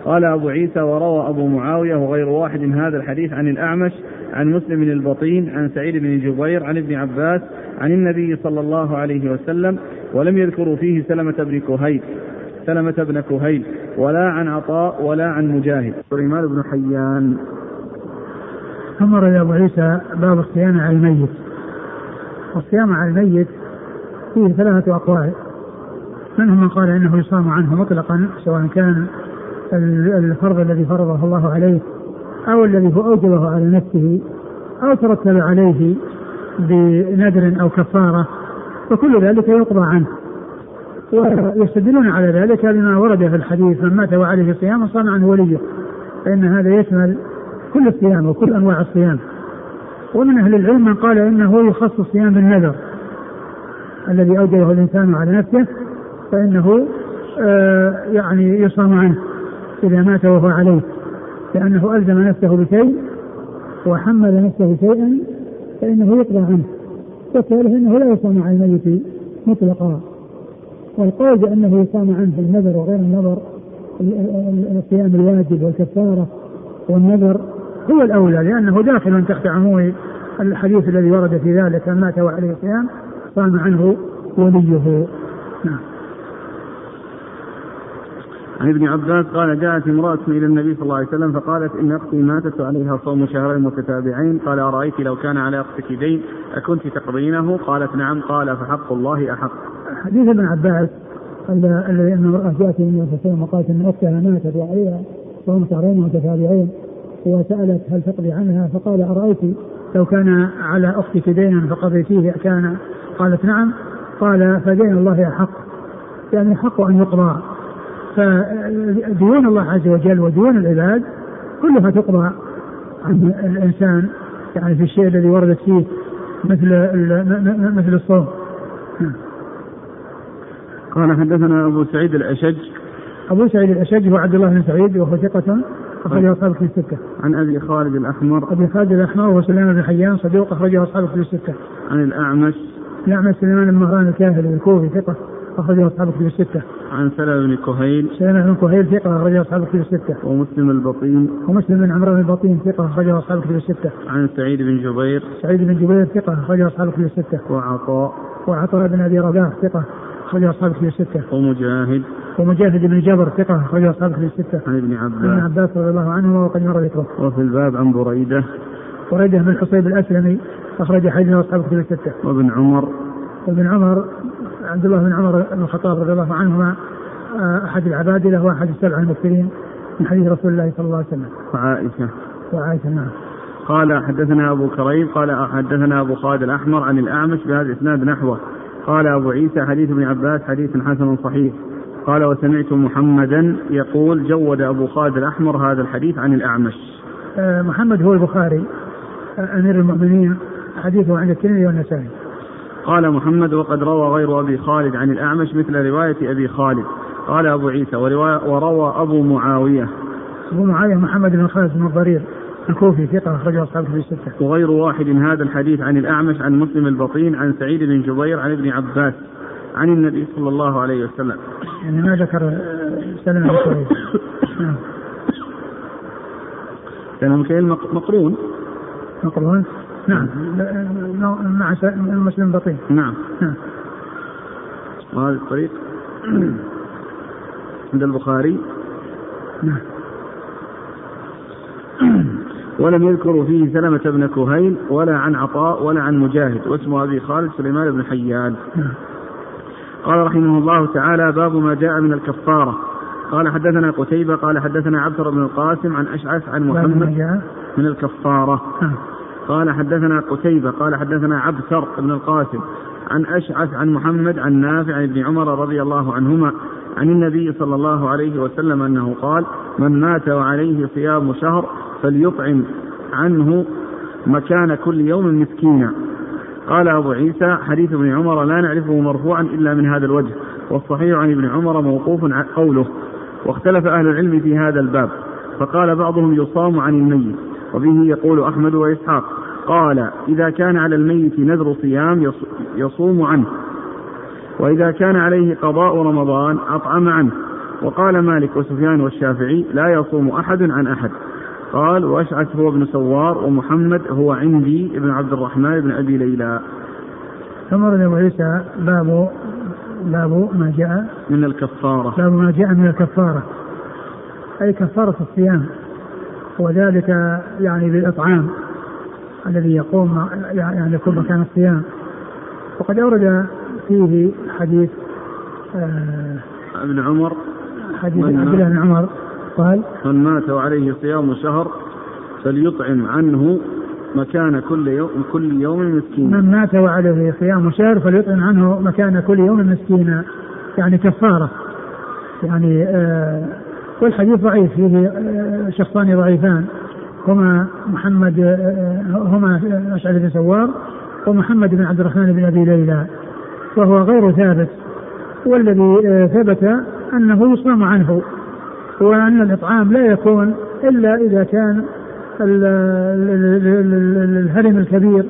قال أبو عيسى وروى أبو معاوية وغير واحد هذا الحديث عن الأعمش عن مسلم البطين عن سعيد بن جبير عن ابن عباس عن النبي صلى الله عليه وسلم ولم يذكروا فيه سلمة بن كهيل. سلمة بن كهيل. ولا عن عطاء ولا عن مجاهد. سليمان بن حيان. ثم رد أبو عيسى باب الصيام على الميت. والصيام على الميت فيه ثلاثة أقوال. منهم من قال إنه يصام عنه مطلقا سواء كان الفرض الذي فرضه الله عليه أو الذي هو أوجبه على نفسه أو ترتب عليه بنذر أو كفارة فكل ذلك يقضى عنه. ويستدلون على ذلك بما ورد في الحديث من مات وعليه صيام صام عنه وليه فإن هذا يشمل كل الصيام وكل أنواع الصيام. ومن أهل العلم من قال إنه يخص الصيام بالنذر الذي أوجبه الإنسان على نفسه فإنه آه يعني يصام عنه إذا مات وهو عليه. لأنه ألزم نفسه بشيء وحمل نفسه شيئا فإنه يقضى عنه. وكذلك أنه لا يصام عن الميت مطلقا. والقول بأنه يصام عنه النذر وغير النذر الصيام الواجب والكفارة والنذر هو الأولى لأنه داخل تحت عموم الحديث الذي ورد في ذلك من مات وعليه صيام صام عنه وليه. نعم. عن ابن عباس قال جاءت امرأة إلى النبي صلى الله عليه وسلم فقالت إن أختي ماتت وعليها صوم شهرين متتابعين. قال أرأيت لو كان على أختك دين أكنت تقضينه؟ قالت نعم. قال فحق الله أحق. حديث ابن عباس الذي أن امرأة جاءت إلى النبي صلى الله عليه وسلم وقالت أن أختها ماتت وعليها صوم شهرين متتابعين. وسألت هل تقضي عنها فقال أرأيت لو كان على أختك دينا فقضيتيه كان؟ قالت نعم. قال فدين الله أحق يعني حق أن يقضى. فديون الله عز وجل وديون العباد كلها تقضى عن الإنسان يعني في الشيء الذي وردت فيه مثل مثل الصوم قال حدثنا أبو سعيد الأشج أبو سعيد الأشج هو عبد الله بن سعيد وهو ثقة أخرجه أصحاب في الستة. عن أبي خالد الأحمر. أبي خالد الأحمر وهو سليمان بن حيان صدوق أخرجه أصحاب في الستة. عن الأعمش. الأعمش سليمان بن مهران الكاهلي الكوفي ثقة أخرجه أصحاب الكتب الستة. عن سلمة بن كهيل. سلمة بن كهيل ثقة أخرجه أصحاب الكتب الستة. ومسلم البطين. ومسلم بن عمرو بن البطين ثقة أخرجه أصحاب الكتب الستة. عن سعيد بن جبير. سعيد بن جبير ثقة أخرجه أصحاب الكتب الستة. وعطاء. وعطاء بن أبي رباح ثقة أخرجه أصحاب الكتب الستة. ومجاهد. ومجاهد بن جبر ثقة أخرجه أصحاب الكتب الستة. عن ابن عباس. ابن عباس رضي الله عنه وقد مر ذكره. وفي الباب عن بريدة. بريدة بن الحصيب الأسلمي أخرج حديثه أصحاب الكتب الستة. وابن عمر. وابن عمر عبد الله بن عمر بن الخطاب رضي الله عنهما آه، أحد العبادله واحد السبع المكثرين من حديث رسول الله صلى الله عليه وسلم. وعائشة. وعائشة نعم. قال حدثنا أبو كريم قال حدثنا أبو خالد الأحمر عن الأعمش بهذا الإسناد نحوه. قال أبو عيسى حديث ابن عباس حديث حسن صحيح. قال وسمعت محمدا يقول جود أبو خالد الاحمر هذا الحديث عن الأعمش. آه، محمد هو البخاري آه، أمير المؤمنين حديثه عند الترمذي والنسائي. قال محمد وقد روى غير أبي خالد عن الأعمش مثل رواية أبي خالد قال أبو عيسى وروى أبو معاوية أبو معاوية محمد بن خالد بن الضرير الكوفي ثقة أخرجه أصحاب في الستة. وغير واحد هذا الحديث عن الأعمش عن مسلم البطين عن سعيد بن جبير عن ابن عباس عن النبي صلى الله عليه وسلم. يعني ما ذكر سلمة بن كهيل. نعم. سلمة بن مقرون. مقرون؟ نعم مع مسلم بطين نعم نعم وهذا الطريق عند البخاري نعم ولم يذكروا فيه سلمة بن كهيل ولا عن عطاء ولا عن مجاهد واسمه أبي خالد سليمان بن حيان. قال رحمه الله تعالى باب ما جاء من الكفارة قال حدثنا قتيبة قال حدثنا عبد بن القاسم عن أشعث عن محمد من الكفارة. قال حدثنا قتيبة قال حدثنا عبثر بن القاسم عن أشعث عن محمد عن نافع ابن عمر رضي الله عنهما عن النبي صلى الله عليه وسلم أنه قال من مات وعليه صيام شهر فليطعم عنه مكان كل يوم مسكينا. قال أبو عيسى حديث ابن عمر لا نعرفه مرفوعا إلا من هذا الوجه والصحيح عن ابن عمر موقوف قوله واختلف أهل العلم في هذا الباب فقال بعضهم يصام عن الميت وبه يقول أحمد وإسحاق قال إذا كان على الميت نذر صيام يصوم عنه وإذا كان عليه قضاء رمضان أطعم عنه. وقال مالك وسفيان والشافعي لا يصوم أحد عن أحد. قال وأشعث هو ابن سوار ومحمد هو عندي ابن عبد الرحمن بن أبي ليلى. ثم أبو عيسى باب باب ما جاء من الكفارة. باب ما جاء من الكفارة. أي كفارة الصيام. وذلك يعني بالإطعام الذي يقوم يعني يكون مكان الصيام. وقد أورد فيه حديث آه ابن عمر. حديث عبد الله بن عمر. قال من مات وعليه صيام شهر فليطعم عنه مكان كل يوم كل يوم مسكينا. من مات وعليه صيام شهر فليطعم عنه مكان كل يوم مسكينا. يعني كفارة. يعني آه والحديث ضعيف فيه آه شخصان ضعيفان. هما محمد آه هما أشعث بن سوار ومحمد بن عبد الرحمن بن أبي ليلى. وهو غير ثابت. والذي آه ثبت أنه يصام عنه. وأن الإطعام لا يكون إلا إذا كان الهرم الكبير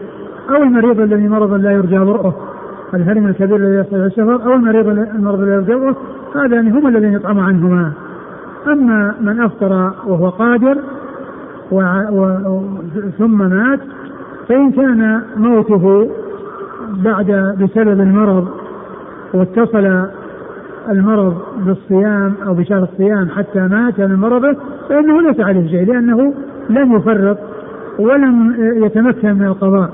أو المريض الذي مرض لا يرجى برؤه الهرم الكبير الذي يصل السفر أو المريض المرض لا يرجى برؤه هذان هم الذين يطعم عنهما. أما من أفطر وهو قادر و... و... ثم مات فإن كان موته بعد بسبب المرض واتصل المرض بالصيام أو بشهر الصيام حتى مات من مرضه فإنه ليس عليه شيء لأنه لم يفرط ولم يتمكن من القضاء.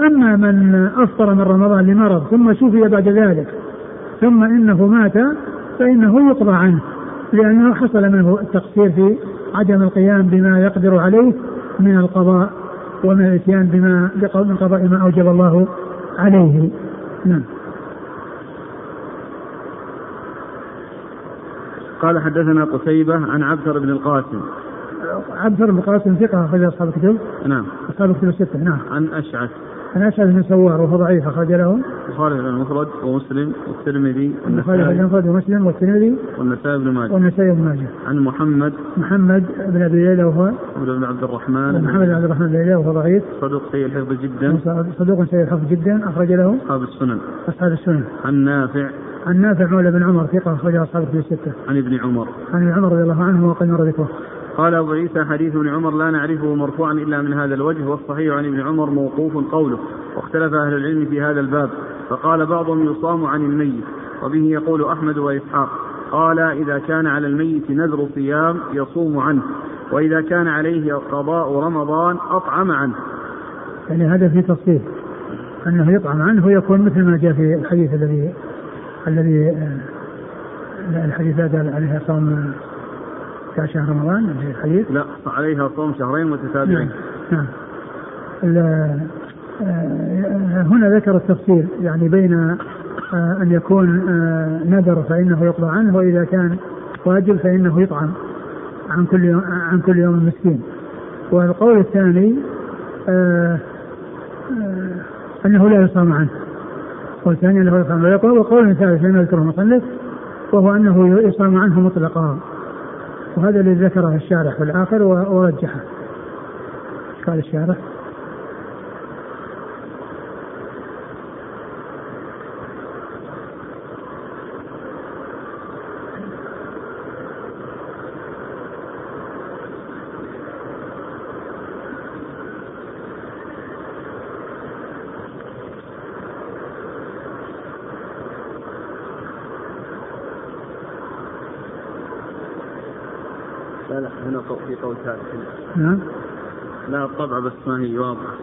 أما من أفطر من رمضان لمرض ثم شفي بعد ذلك ثم إنه مات فإنه يقضى عنه لأنه حصل منه التقصير في عدم القيام بما يقدر عليه من القضاء ومن الإتيان بما من قضاء ما أوجب الله عليه. نعم. قال حدثنا قتيبة عن عبثر بن القاسم. عبثر بن القاسم ثقة أخرج أصحاب الكتب. نعم. أصحاب الكتب الستة نعم. عن أشعث. عن أشعث بن سوار وهو ضعيف أخرج له. البخاري المفرد ومسلم والترمذي البخاري المفرد ومسلم والترمذي والنسائي بن ماجه. والنسائي بن ماجه. عن محمد. محمد بن أبي ليلى وهو بن عبد الرحمن. محمد بن عبد الرحمن بن ليلى وهو ضعيف. صدوق سيء الحفظ جدا. صدوق سيء الحفظ جدا أخرج له. أصحاب السنن. أصحاب السنن. عن نافع. عن نافع مولى بن عمر ثقة أخرج أصحاب الكتب الستة. عن ابن عمر. عن ابن عمر رضي الله عنه وقد مر ذكره. قال أبو عيسى حديث ابن عمر لا نعرفه مرفوعا إلا من هذا الوجه والصحيح عن ابن عمر موقوف قوله واختلف أهل العلم في هذا الباب فقال بعضهم يصام عن الميت وبه يقول أحمد وإسحاق قال إذا كان على الميت نذر صيام يصوم عنه وإذا كان عليه قضاء رمضان أطعم عنه يعني هذا في تفصيل أنه يطعم عنه يكون مثل ما جاء في الحديث الذي الذي الحديث هذا عليها صوم شهر رمضان في الحديث. لا عليها صوم شهرين متتابعين. نعم, نعم. هنا ذكر التفصيل يعني بين أن يكون نذر فإنه يقضى عنه وإذا كان واجب فإنه يطعم عن كل يوم عن كل يوم مسكين والقول الثاني أنه لا يصام عنه. والثاني انه يصام عنه وقول ثالث لم يذكره المصنف وهو أنه يصام عنه مطلقا. وهذا الذي ذكره الشارح في الآخر ورجحه قال الشارح لا لا هنا في قول ثالث نعم. لا الطبع بس ما هي واضحة.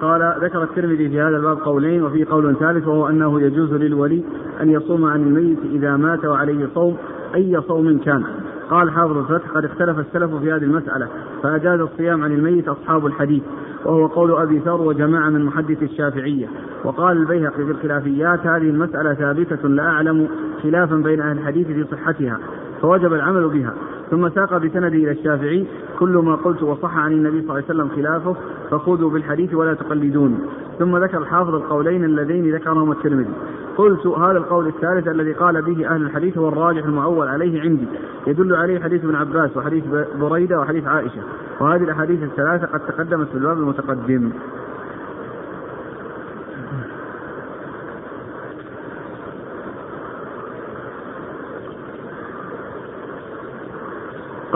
قال ذكر الترمذي في هذا الباب قولين وفي قول ثالث وهو أنه يجوز للولي أن يصوم عن الميت إذا مات وعليه صوم أي صوم كان. قال حافظ الفتح قد اختلف السلف في هذه المسألة فأجاز الصيام عن الميت أصحاب الحديث وهو قول أبي ثور وجماعة من محدث الشافعية. وقال البيهقي في الخلافيات هذه المسألة ثابتة لا أعلم خلافا بين أهل الحديث في صحتها فوجب العمل بها ثم ساق بسنده إلى الشافعي كل ما قلت وصح عن النبي صلى الله عليه وسلم خلافه فخذوا بالحديث ولا تقلدون. ثم ذكر الحافظ القولين اللذين ذكرهما الترمذي. قلت هذا القول الثالث الذي قال به أهل الحديث هو الراجح المعول عليه عندي. يدل عليه حديث ابن عباس وحديث بريدة وحديث عائشة. وهذه الأحاديث الثلاثة قد تقدمت في الباب المتقدم.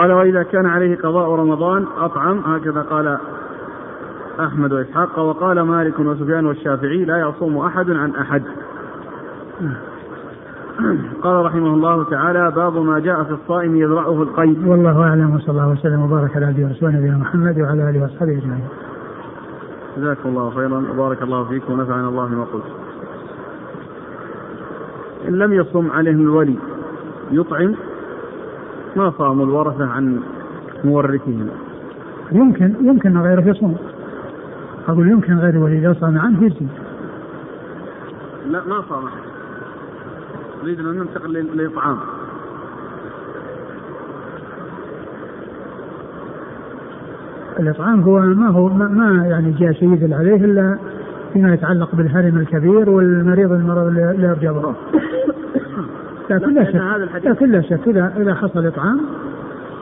قال وإذا كان عليه قضاء رمضان أطعم هكذا قال أحمد وإسحاق وقال مالك وسفيان والشافعي لا يصوم أحد عن أحد. قال رحمه الله تعالى باب ما جاء في الصائم يذرعه القيد. والله أعلم وصلى الله وسلم وبارك على عبده ورسوله نبينا محمد وعلى آله وأصحابه أجمعين. جزاكم الله خيرا وبارك الله فيكم ونفعنا الله بما قلت. إن لم يصم عليهم الولي يطعم ما صاموا الورثة عن مورثهم يمكن يمكن غيره يصوم. أقول يمكن غير الولي لو صام عنه يجزي لا ما صام. نريد أن ننتقل للإطعام الإطعام هو ما هو ما, يعني جاء شيء عليه إلا فيما يتعلق بالهرم الكبير والمريض المرض لا يرجى لكن لا شك لكن لا شك إذا إذا حصل إطعام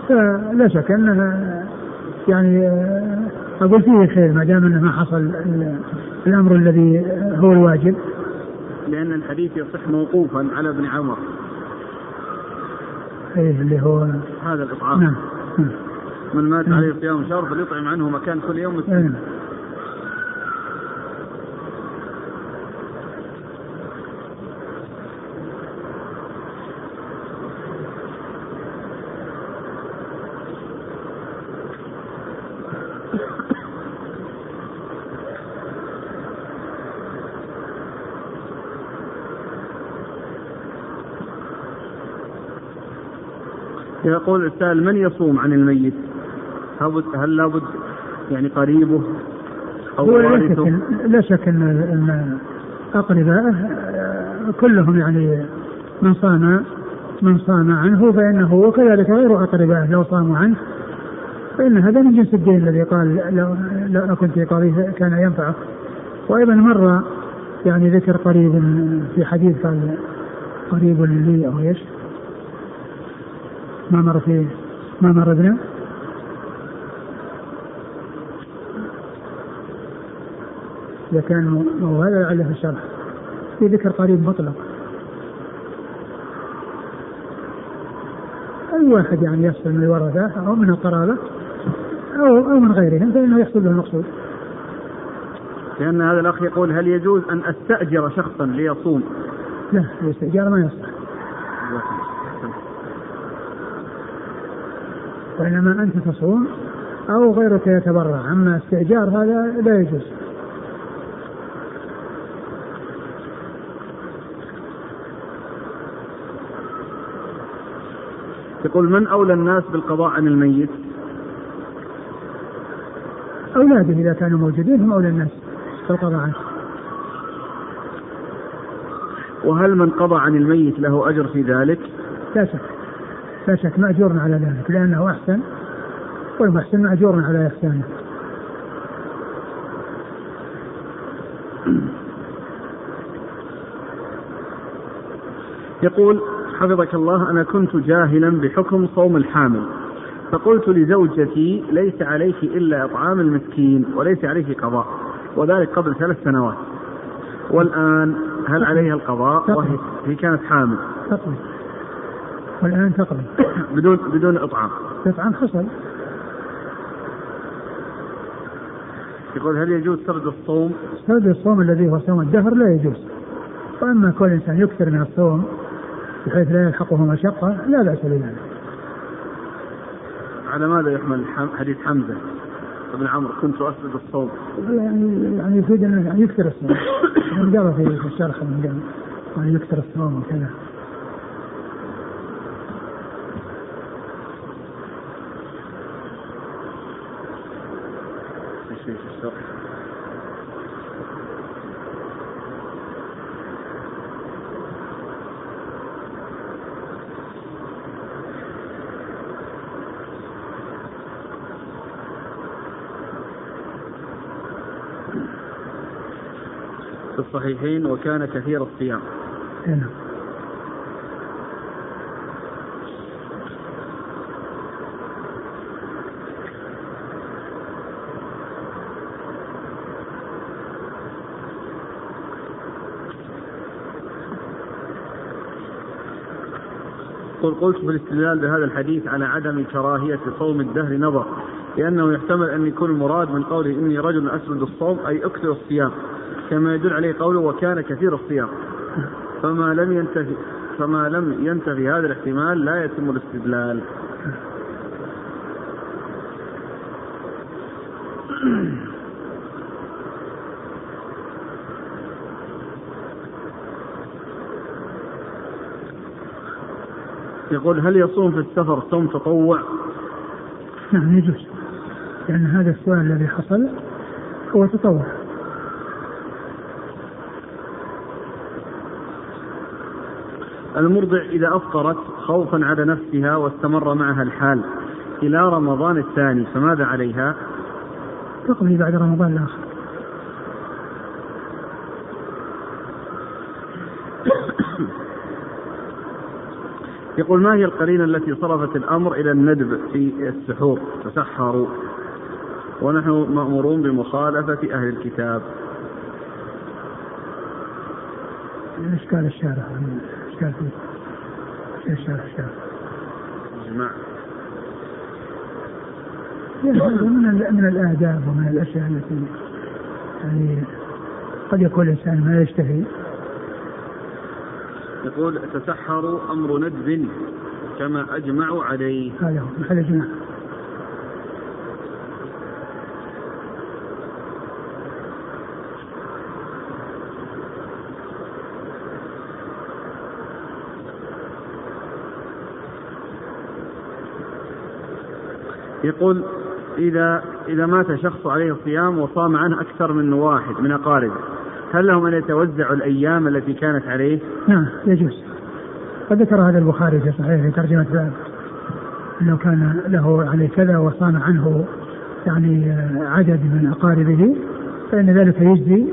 فلا شك أنه يعني أقول فيه خير ما دام أنه ما حصل الأمر الذي هو الواجب. لأن الحديث يصح موقوفا على ابن عمر. إيه اللي هو هذا الإطعام. نعم, نعم. من مات عليه صيام شهر فليطعم عنه مكان كل يوم مسكين. يقول السائل من يصوم عن الميت؟ هل لابد يعني قريبه أو وارثه؟ لا شك ان إن أقربائه كلهم يعني من صام من صام عنه فإنه وكذلك غير أقربائه لو صاموا عنه فإن هذا من جنس الدين الذي قال لو لو كنت قريب كان ينفعه وأيضا مر يعني ذكر قريب في حديث قال قريب لي أو إيش؟ ما مر في ما مر بنا إذا كان هذا لعله في الشرح في ذكر قريب مطلق أي واحد يعني يحصل من الورثة أو من القرابة أو أو من غيرهم فإنه يحصل له المقصود. لأن هذا الأخ يقول هل يجوز أن أستأجر شخصا ليصوم؟ لا الاستئجار ما يصلح. وإنما أنت تصوم أو غيرك يتبرع أما استئجار هذا لا يجوز. يقول من أولى الناس بالقضاء عن الميت؟ أولاده إذا كانوا موجودين هم أولى الناس بالقضاء عنه. وهل من قضى عن الميت له أجر في ذلك؟ لا شك. لا شك مأجور على ذلك لأنه أحسن والمحسن مأجور على إحسانه. يقول حفظك الله أنا كنت جاهلا بحكم صوم الحامل فقلت لزوجتي ليس عليك إلا إطعام المسكين وليس عليك قضاء وذلك قبل ثلاث سنوات. والآن هل عليها القضاء؟ وهي كانت حامل. تقضي. والآن تقضي بدون بدون إطعام. إطعام حصل يقول هل يجوز سرد الصوم؟ سرد الصوم الذي هو صوم الدهر لا يجوز. وأما كل إنسان يكثر من الصوم بحيث لا يلحقه مشقة لا بأس بذلك. على ماذا يحمل حديث حمزة ابن عمرو؟ كنت أسرد الصوم. يعني يعني يفيد أنه يعني يكثر الصوم. من قال في الشرح من قال يعني يكثر الصوم وكذا. في الصحيحين وكان كثير الصيام. قل قلت في الاستدلال بهذا الحديث على عدم كراهية صوم الدهر نظر لأنه يحتمل أن يكون المراد من قوله إني رجل أسرد الصوم أي أكثر الصيام كما يدل عليه قوله وكان كثير الصيام. فما لم ينتفي فما لم ينتفي هذا الاحتمال لا يتم الاستدلال. يقول هل يصوم في السفر صوم تطوع؟ نعم يجوز لأن هذا السؤال الذي حصل هو تطوع المرضع إذا أفطرت خوفا على نفسها واستمر معها الحال إلى رمضان الثاني فماذا عليها؟ تقضي بعد رمضان الآخر يقول ما هي القرينة التي صرفت الأمر إلى الندب في السحور؟ تسحروا. ونحن مأمورون بمخالفة أهل الكتاب. إشكال الشارع؟ إشكال فيه؟ الشارع؟ الشارع إجماع من من الآداب ومن الأشياء التي يعني قد يكون الإنسان ما يشتهي. يقول تسحروا أمر ندب كما أجمعوا عليه. هذا هو محل إجماع يقول إذا إذا مات شخص عليه الصيام وصام عنه أكثر من واحد من أقاربه هل لهم أن يتوزعوا الأيام التي كانت عليه؟ نعم يجوز. قد ذكر هذا البخاري في صحيح في ترجمة باب. أنه كان له يعني كذا وصام عنه يعني عدد من أقاربه فإن ذلك يجزي.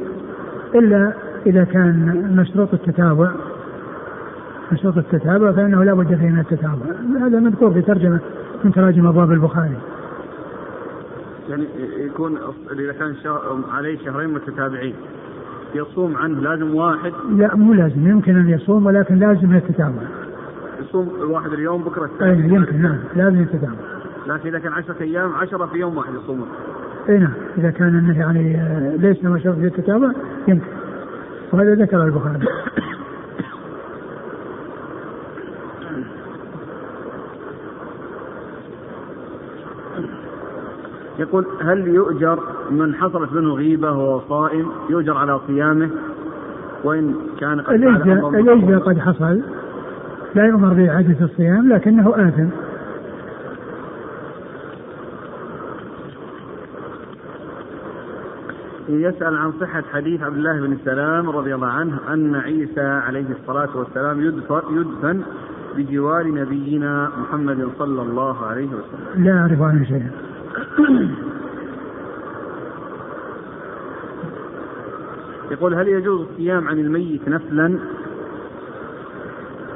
إلا إذا كان مشروط التتابع مشروط التتابع فإنه لا بد فيه من التتابع. هذا مذكور في ترجمة من تراجم أبواب البخاري. يعني يكون إذا كان عليه شهرين متتابعين. يصوم عنه لازم واحد؟ لا مو لازم. يمكن أن يصوم ولكن لازم التتابع يصوم الواحد اليوم بكرة الثاني. أي يمكن نعم. لازم التتابع لكن إذا كان عشرة أيام عشرة في يوم واحد يصومون أي نعم. إذا كان أنه يعني آه، ليس مشروط في التتابع يمكن. وهذا ذكر البخاري. يقول هل يؤجر من حصلت منه غيبة وهو صائم؟ يؤجر على صيامه؟ وإن كان قد الإجزاء قد حصل. لا يؤمر بإعادة الصيام لكنه آثم. يسأل عن صحة حديث عبد الله بن سلام رضي الله عنه أن عيسى عليه الصلاة والسلام يدفن, يدفن بجوار نبينا محمد صلى الله عليه وسلم. لا أعرف عنه شيئا. يقول هل يجوز الصيام عن الميت نفلا؟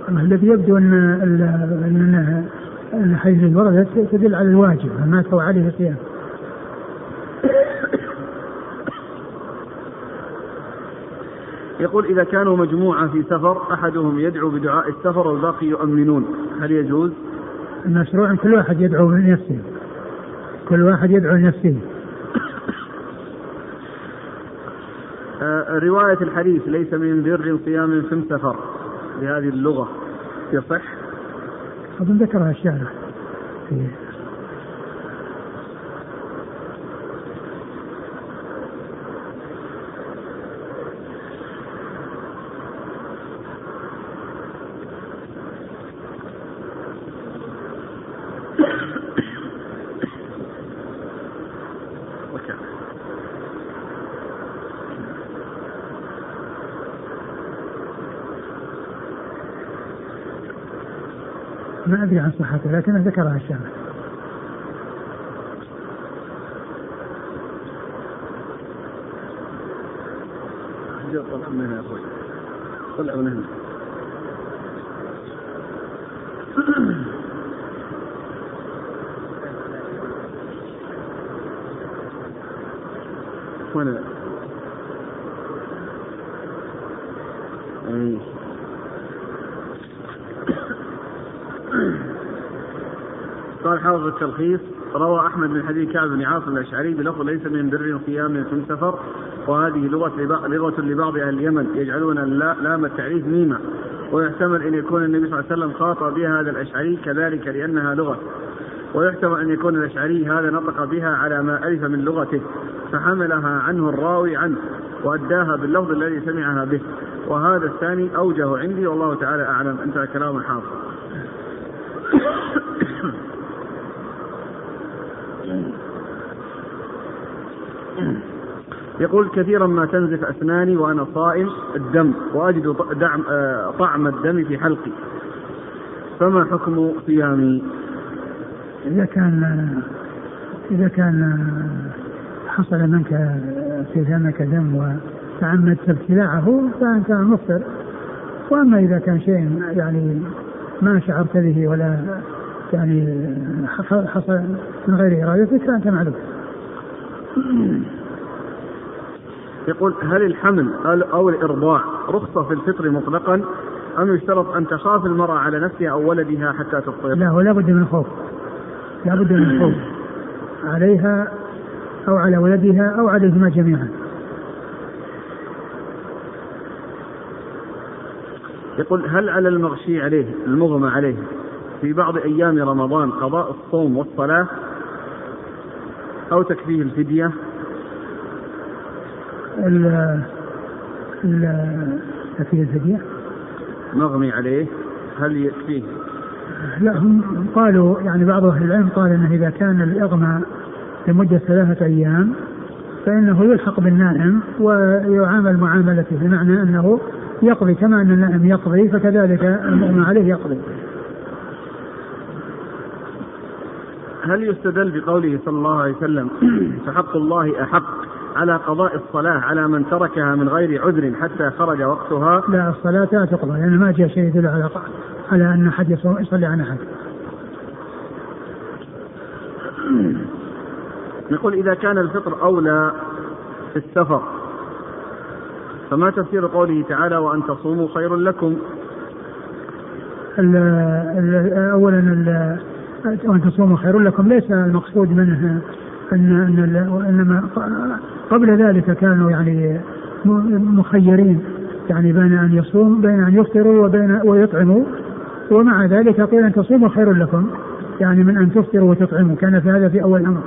الذي يبدو أن أن حيث الورد تدل على الواجب ما هو عليه الصيام. يقول إذا كانوا مجموعة في سفر أحدهم يدعو بدعاء السفر والباقي يؤمنون هل يجوز؟ المشروع كل واحد يدعو من نفسه كل واحد يدعو لنفسه. آه، رواية الحديث ليس من بر صيام في سفر بهذه اللغة. يصح؟ أظن ذكرها الشارع. ما أدري عن صحته لكنه ذكرها الشارع. طلع من هنا يا أخوي. طلع من هنا وين اي قال حافظ التلخيص روى أحمد بن حديث كعب بن عاصم الأشعري بلفظ ليس من بر صيام في سفر وهذه لغة لغة لبعض أهل اليمن يجعلون لام التعريف ميما ويحتمل أن يكون النبي صلى الله عليه وسلم خاطب بها هذا الأشعري كذلك لأنها لغة ويحتمل أن يكون الأشعري هذا نطق بها على ما الف من لغته فحملها عنه الراوي عنه وأداها باللفظ الذي سمعها به وهذا الثاني أوجه عندي والله تعالى أعلم انتهى كلام الحافظ. يقول كثيرا ما تنزف أسناني وأنا صائم الدم وأجد دعم آه، طعم الدم في حلقي. فما حكم صيامي؟ إذا كان إذا كان حصل منك في فمك دم وتعمدت ابتلاعه فأنت مفطر وأما إذا كان شيء يعني ما شعرت به ولا يعني حصل من غير إرادتك فأنت معلوم. يقول هل الحمل أو الإرضاع رخصة في الفطر مطلقا أم يشترط أن تخاف المرأة على نفسها أو ولدها حتى تفطر؟ لا ولا بد من الخوف لا بد من الخوف عليها أو على ولدها أو عليهما جميعا. يقول هل على المغشي عليه المغمى عليه في بعض أيام رمضان قضاء الصوم والصلاة أو تكفيه الفدية؟ ال تكفيه الفدية مغمي عليه. هل يكفيه؟ لا هم قالوا يعني بعض أهل العلم قال أنه إذا كان الإغماء لمدة ثلاثة أيام فإنه يلحق بالنائم ويعامل معاملته بمعنى أنه يقضي كما أن النائم يقضي فكذلك المغمى عليه يقضي. هل يستدل بقوله صلى الله عليه وسلم فحق الله أحق على قضاء الصلاة على من تركها من غير عذر حتى خرج وقتها. لا الصلاة لا تقضى لأن يعني ما جاء شيء يدل على على أن أحد يصلي عن أحد. نقول إذا كان الفطر أولى في السفر فما تفسير قوله تعالى وأن تصوموا خير لكم؟ ال ال أولا وأن تصوموا خير لكم ليس المقصود منه أن أن إنما قبل ذلك كانوا يعني مخيرين يعني بين أن يصوم بين أن يفطروا وبين ويطعموا. ومع ذلك قيل أن تصوموا خير لكم يعني من أن تفطروا وتطعموا. كان في هذا في أول الأمر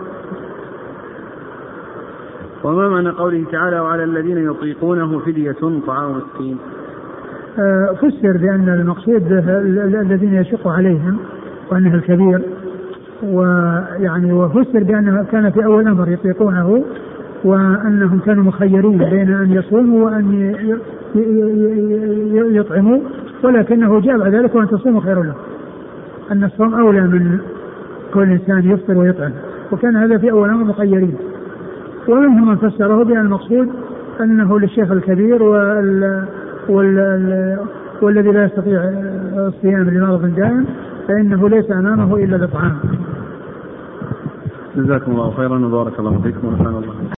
وما معنى قوله تعالى وعلى الذين يطيقونه فدية طعام مسكين آه، فسر بأن المقصود الذين يشق عليهم وأنه الكبير. ويعني وفسر بأنه كان في أول أمر يطيقونه وأنهم كانوا مخيرين بين أن يصوموا وأن يطعموا ولكنه جاء بعد ذلك وأن تصوموا خير له أن الصوم أولى من كل إنسان يفطر ويطعم. وكان هذا في أول أمر مخيرين. ومنهم من فسره بأن المقصود أنه للشيخ الكبير وال وال والذي لا يستطيع الصيام لمرض دائم فإنه ليس أمامه إلا الإطعام. جزاكم الله خيرا وبارك الله فيكم. ونفعنا الله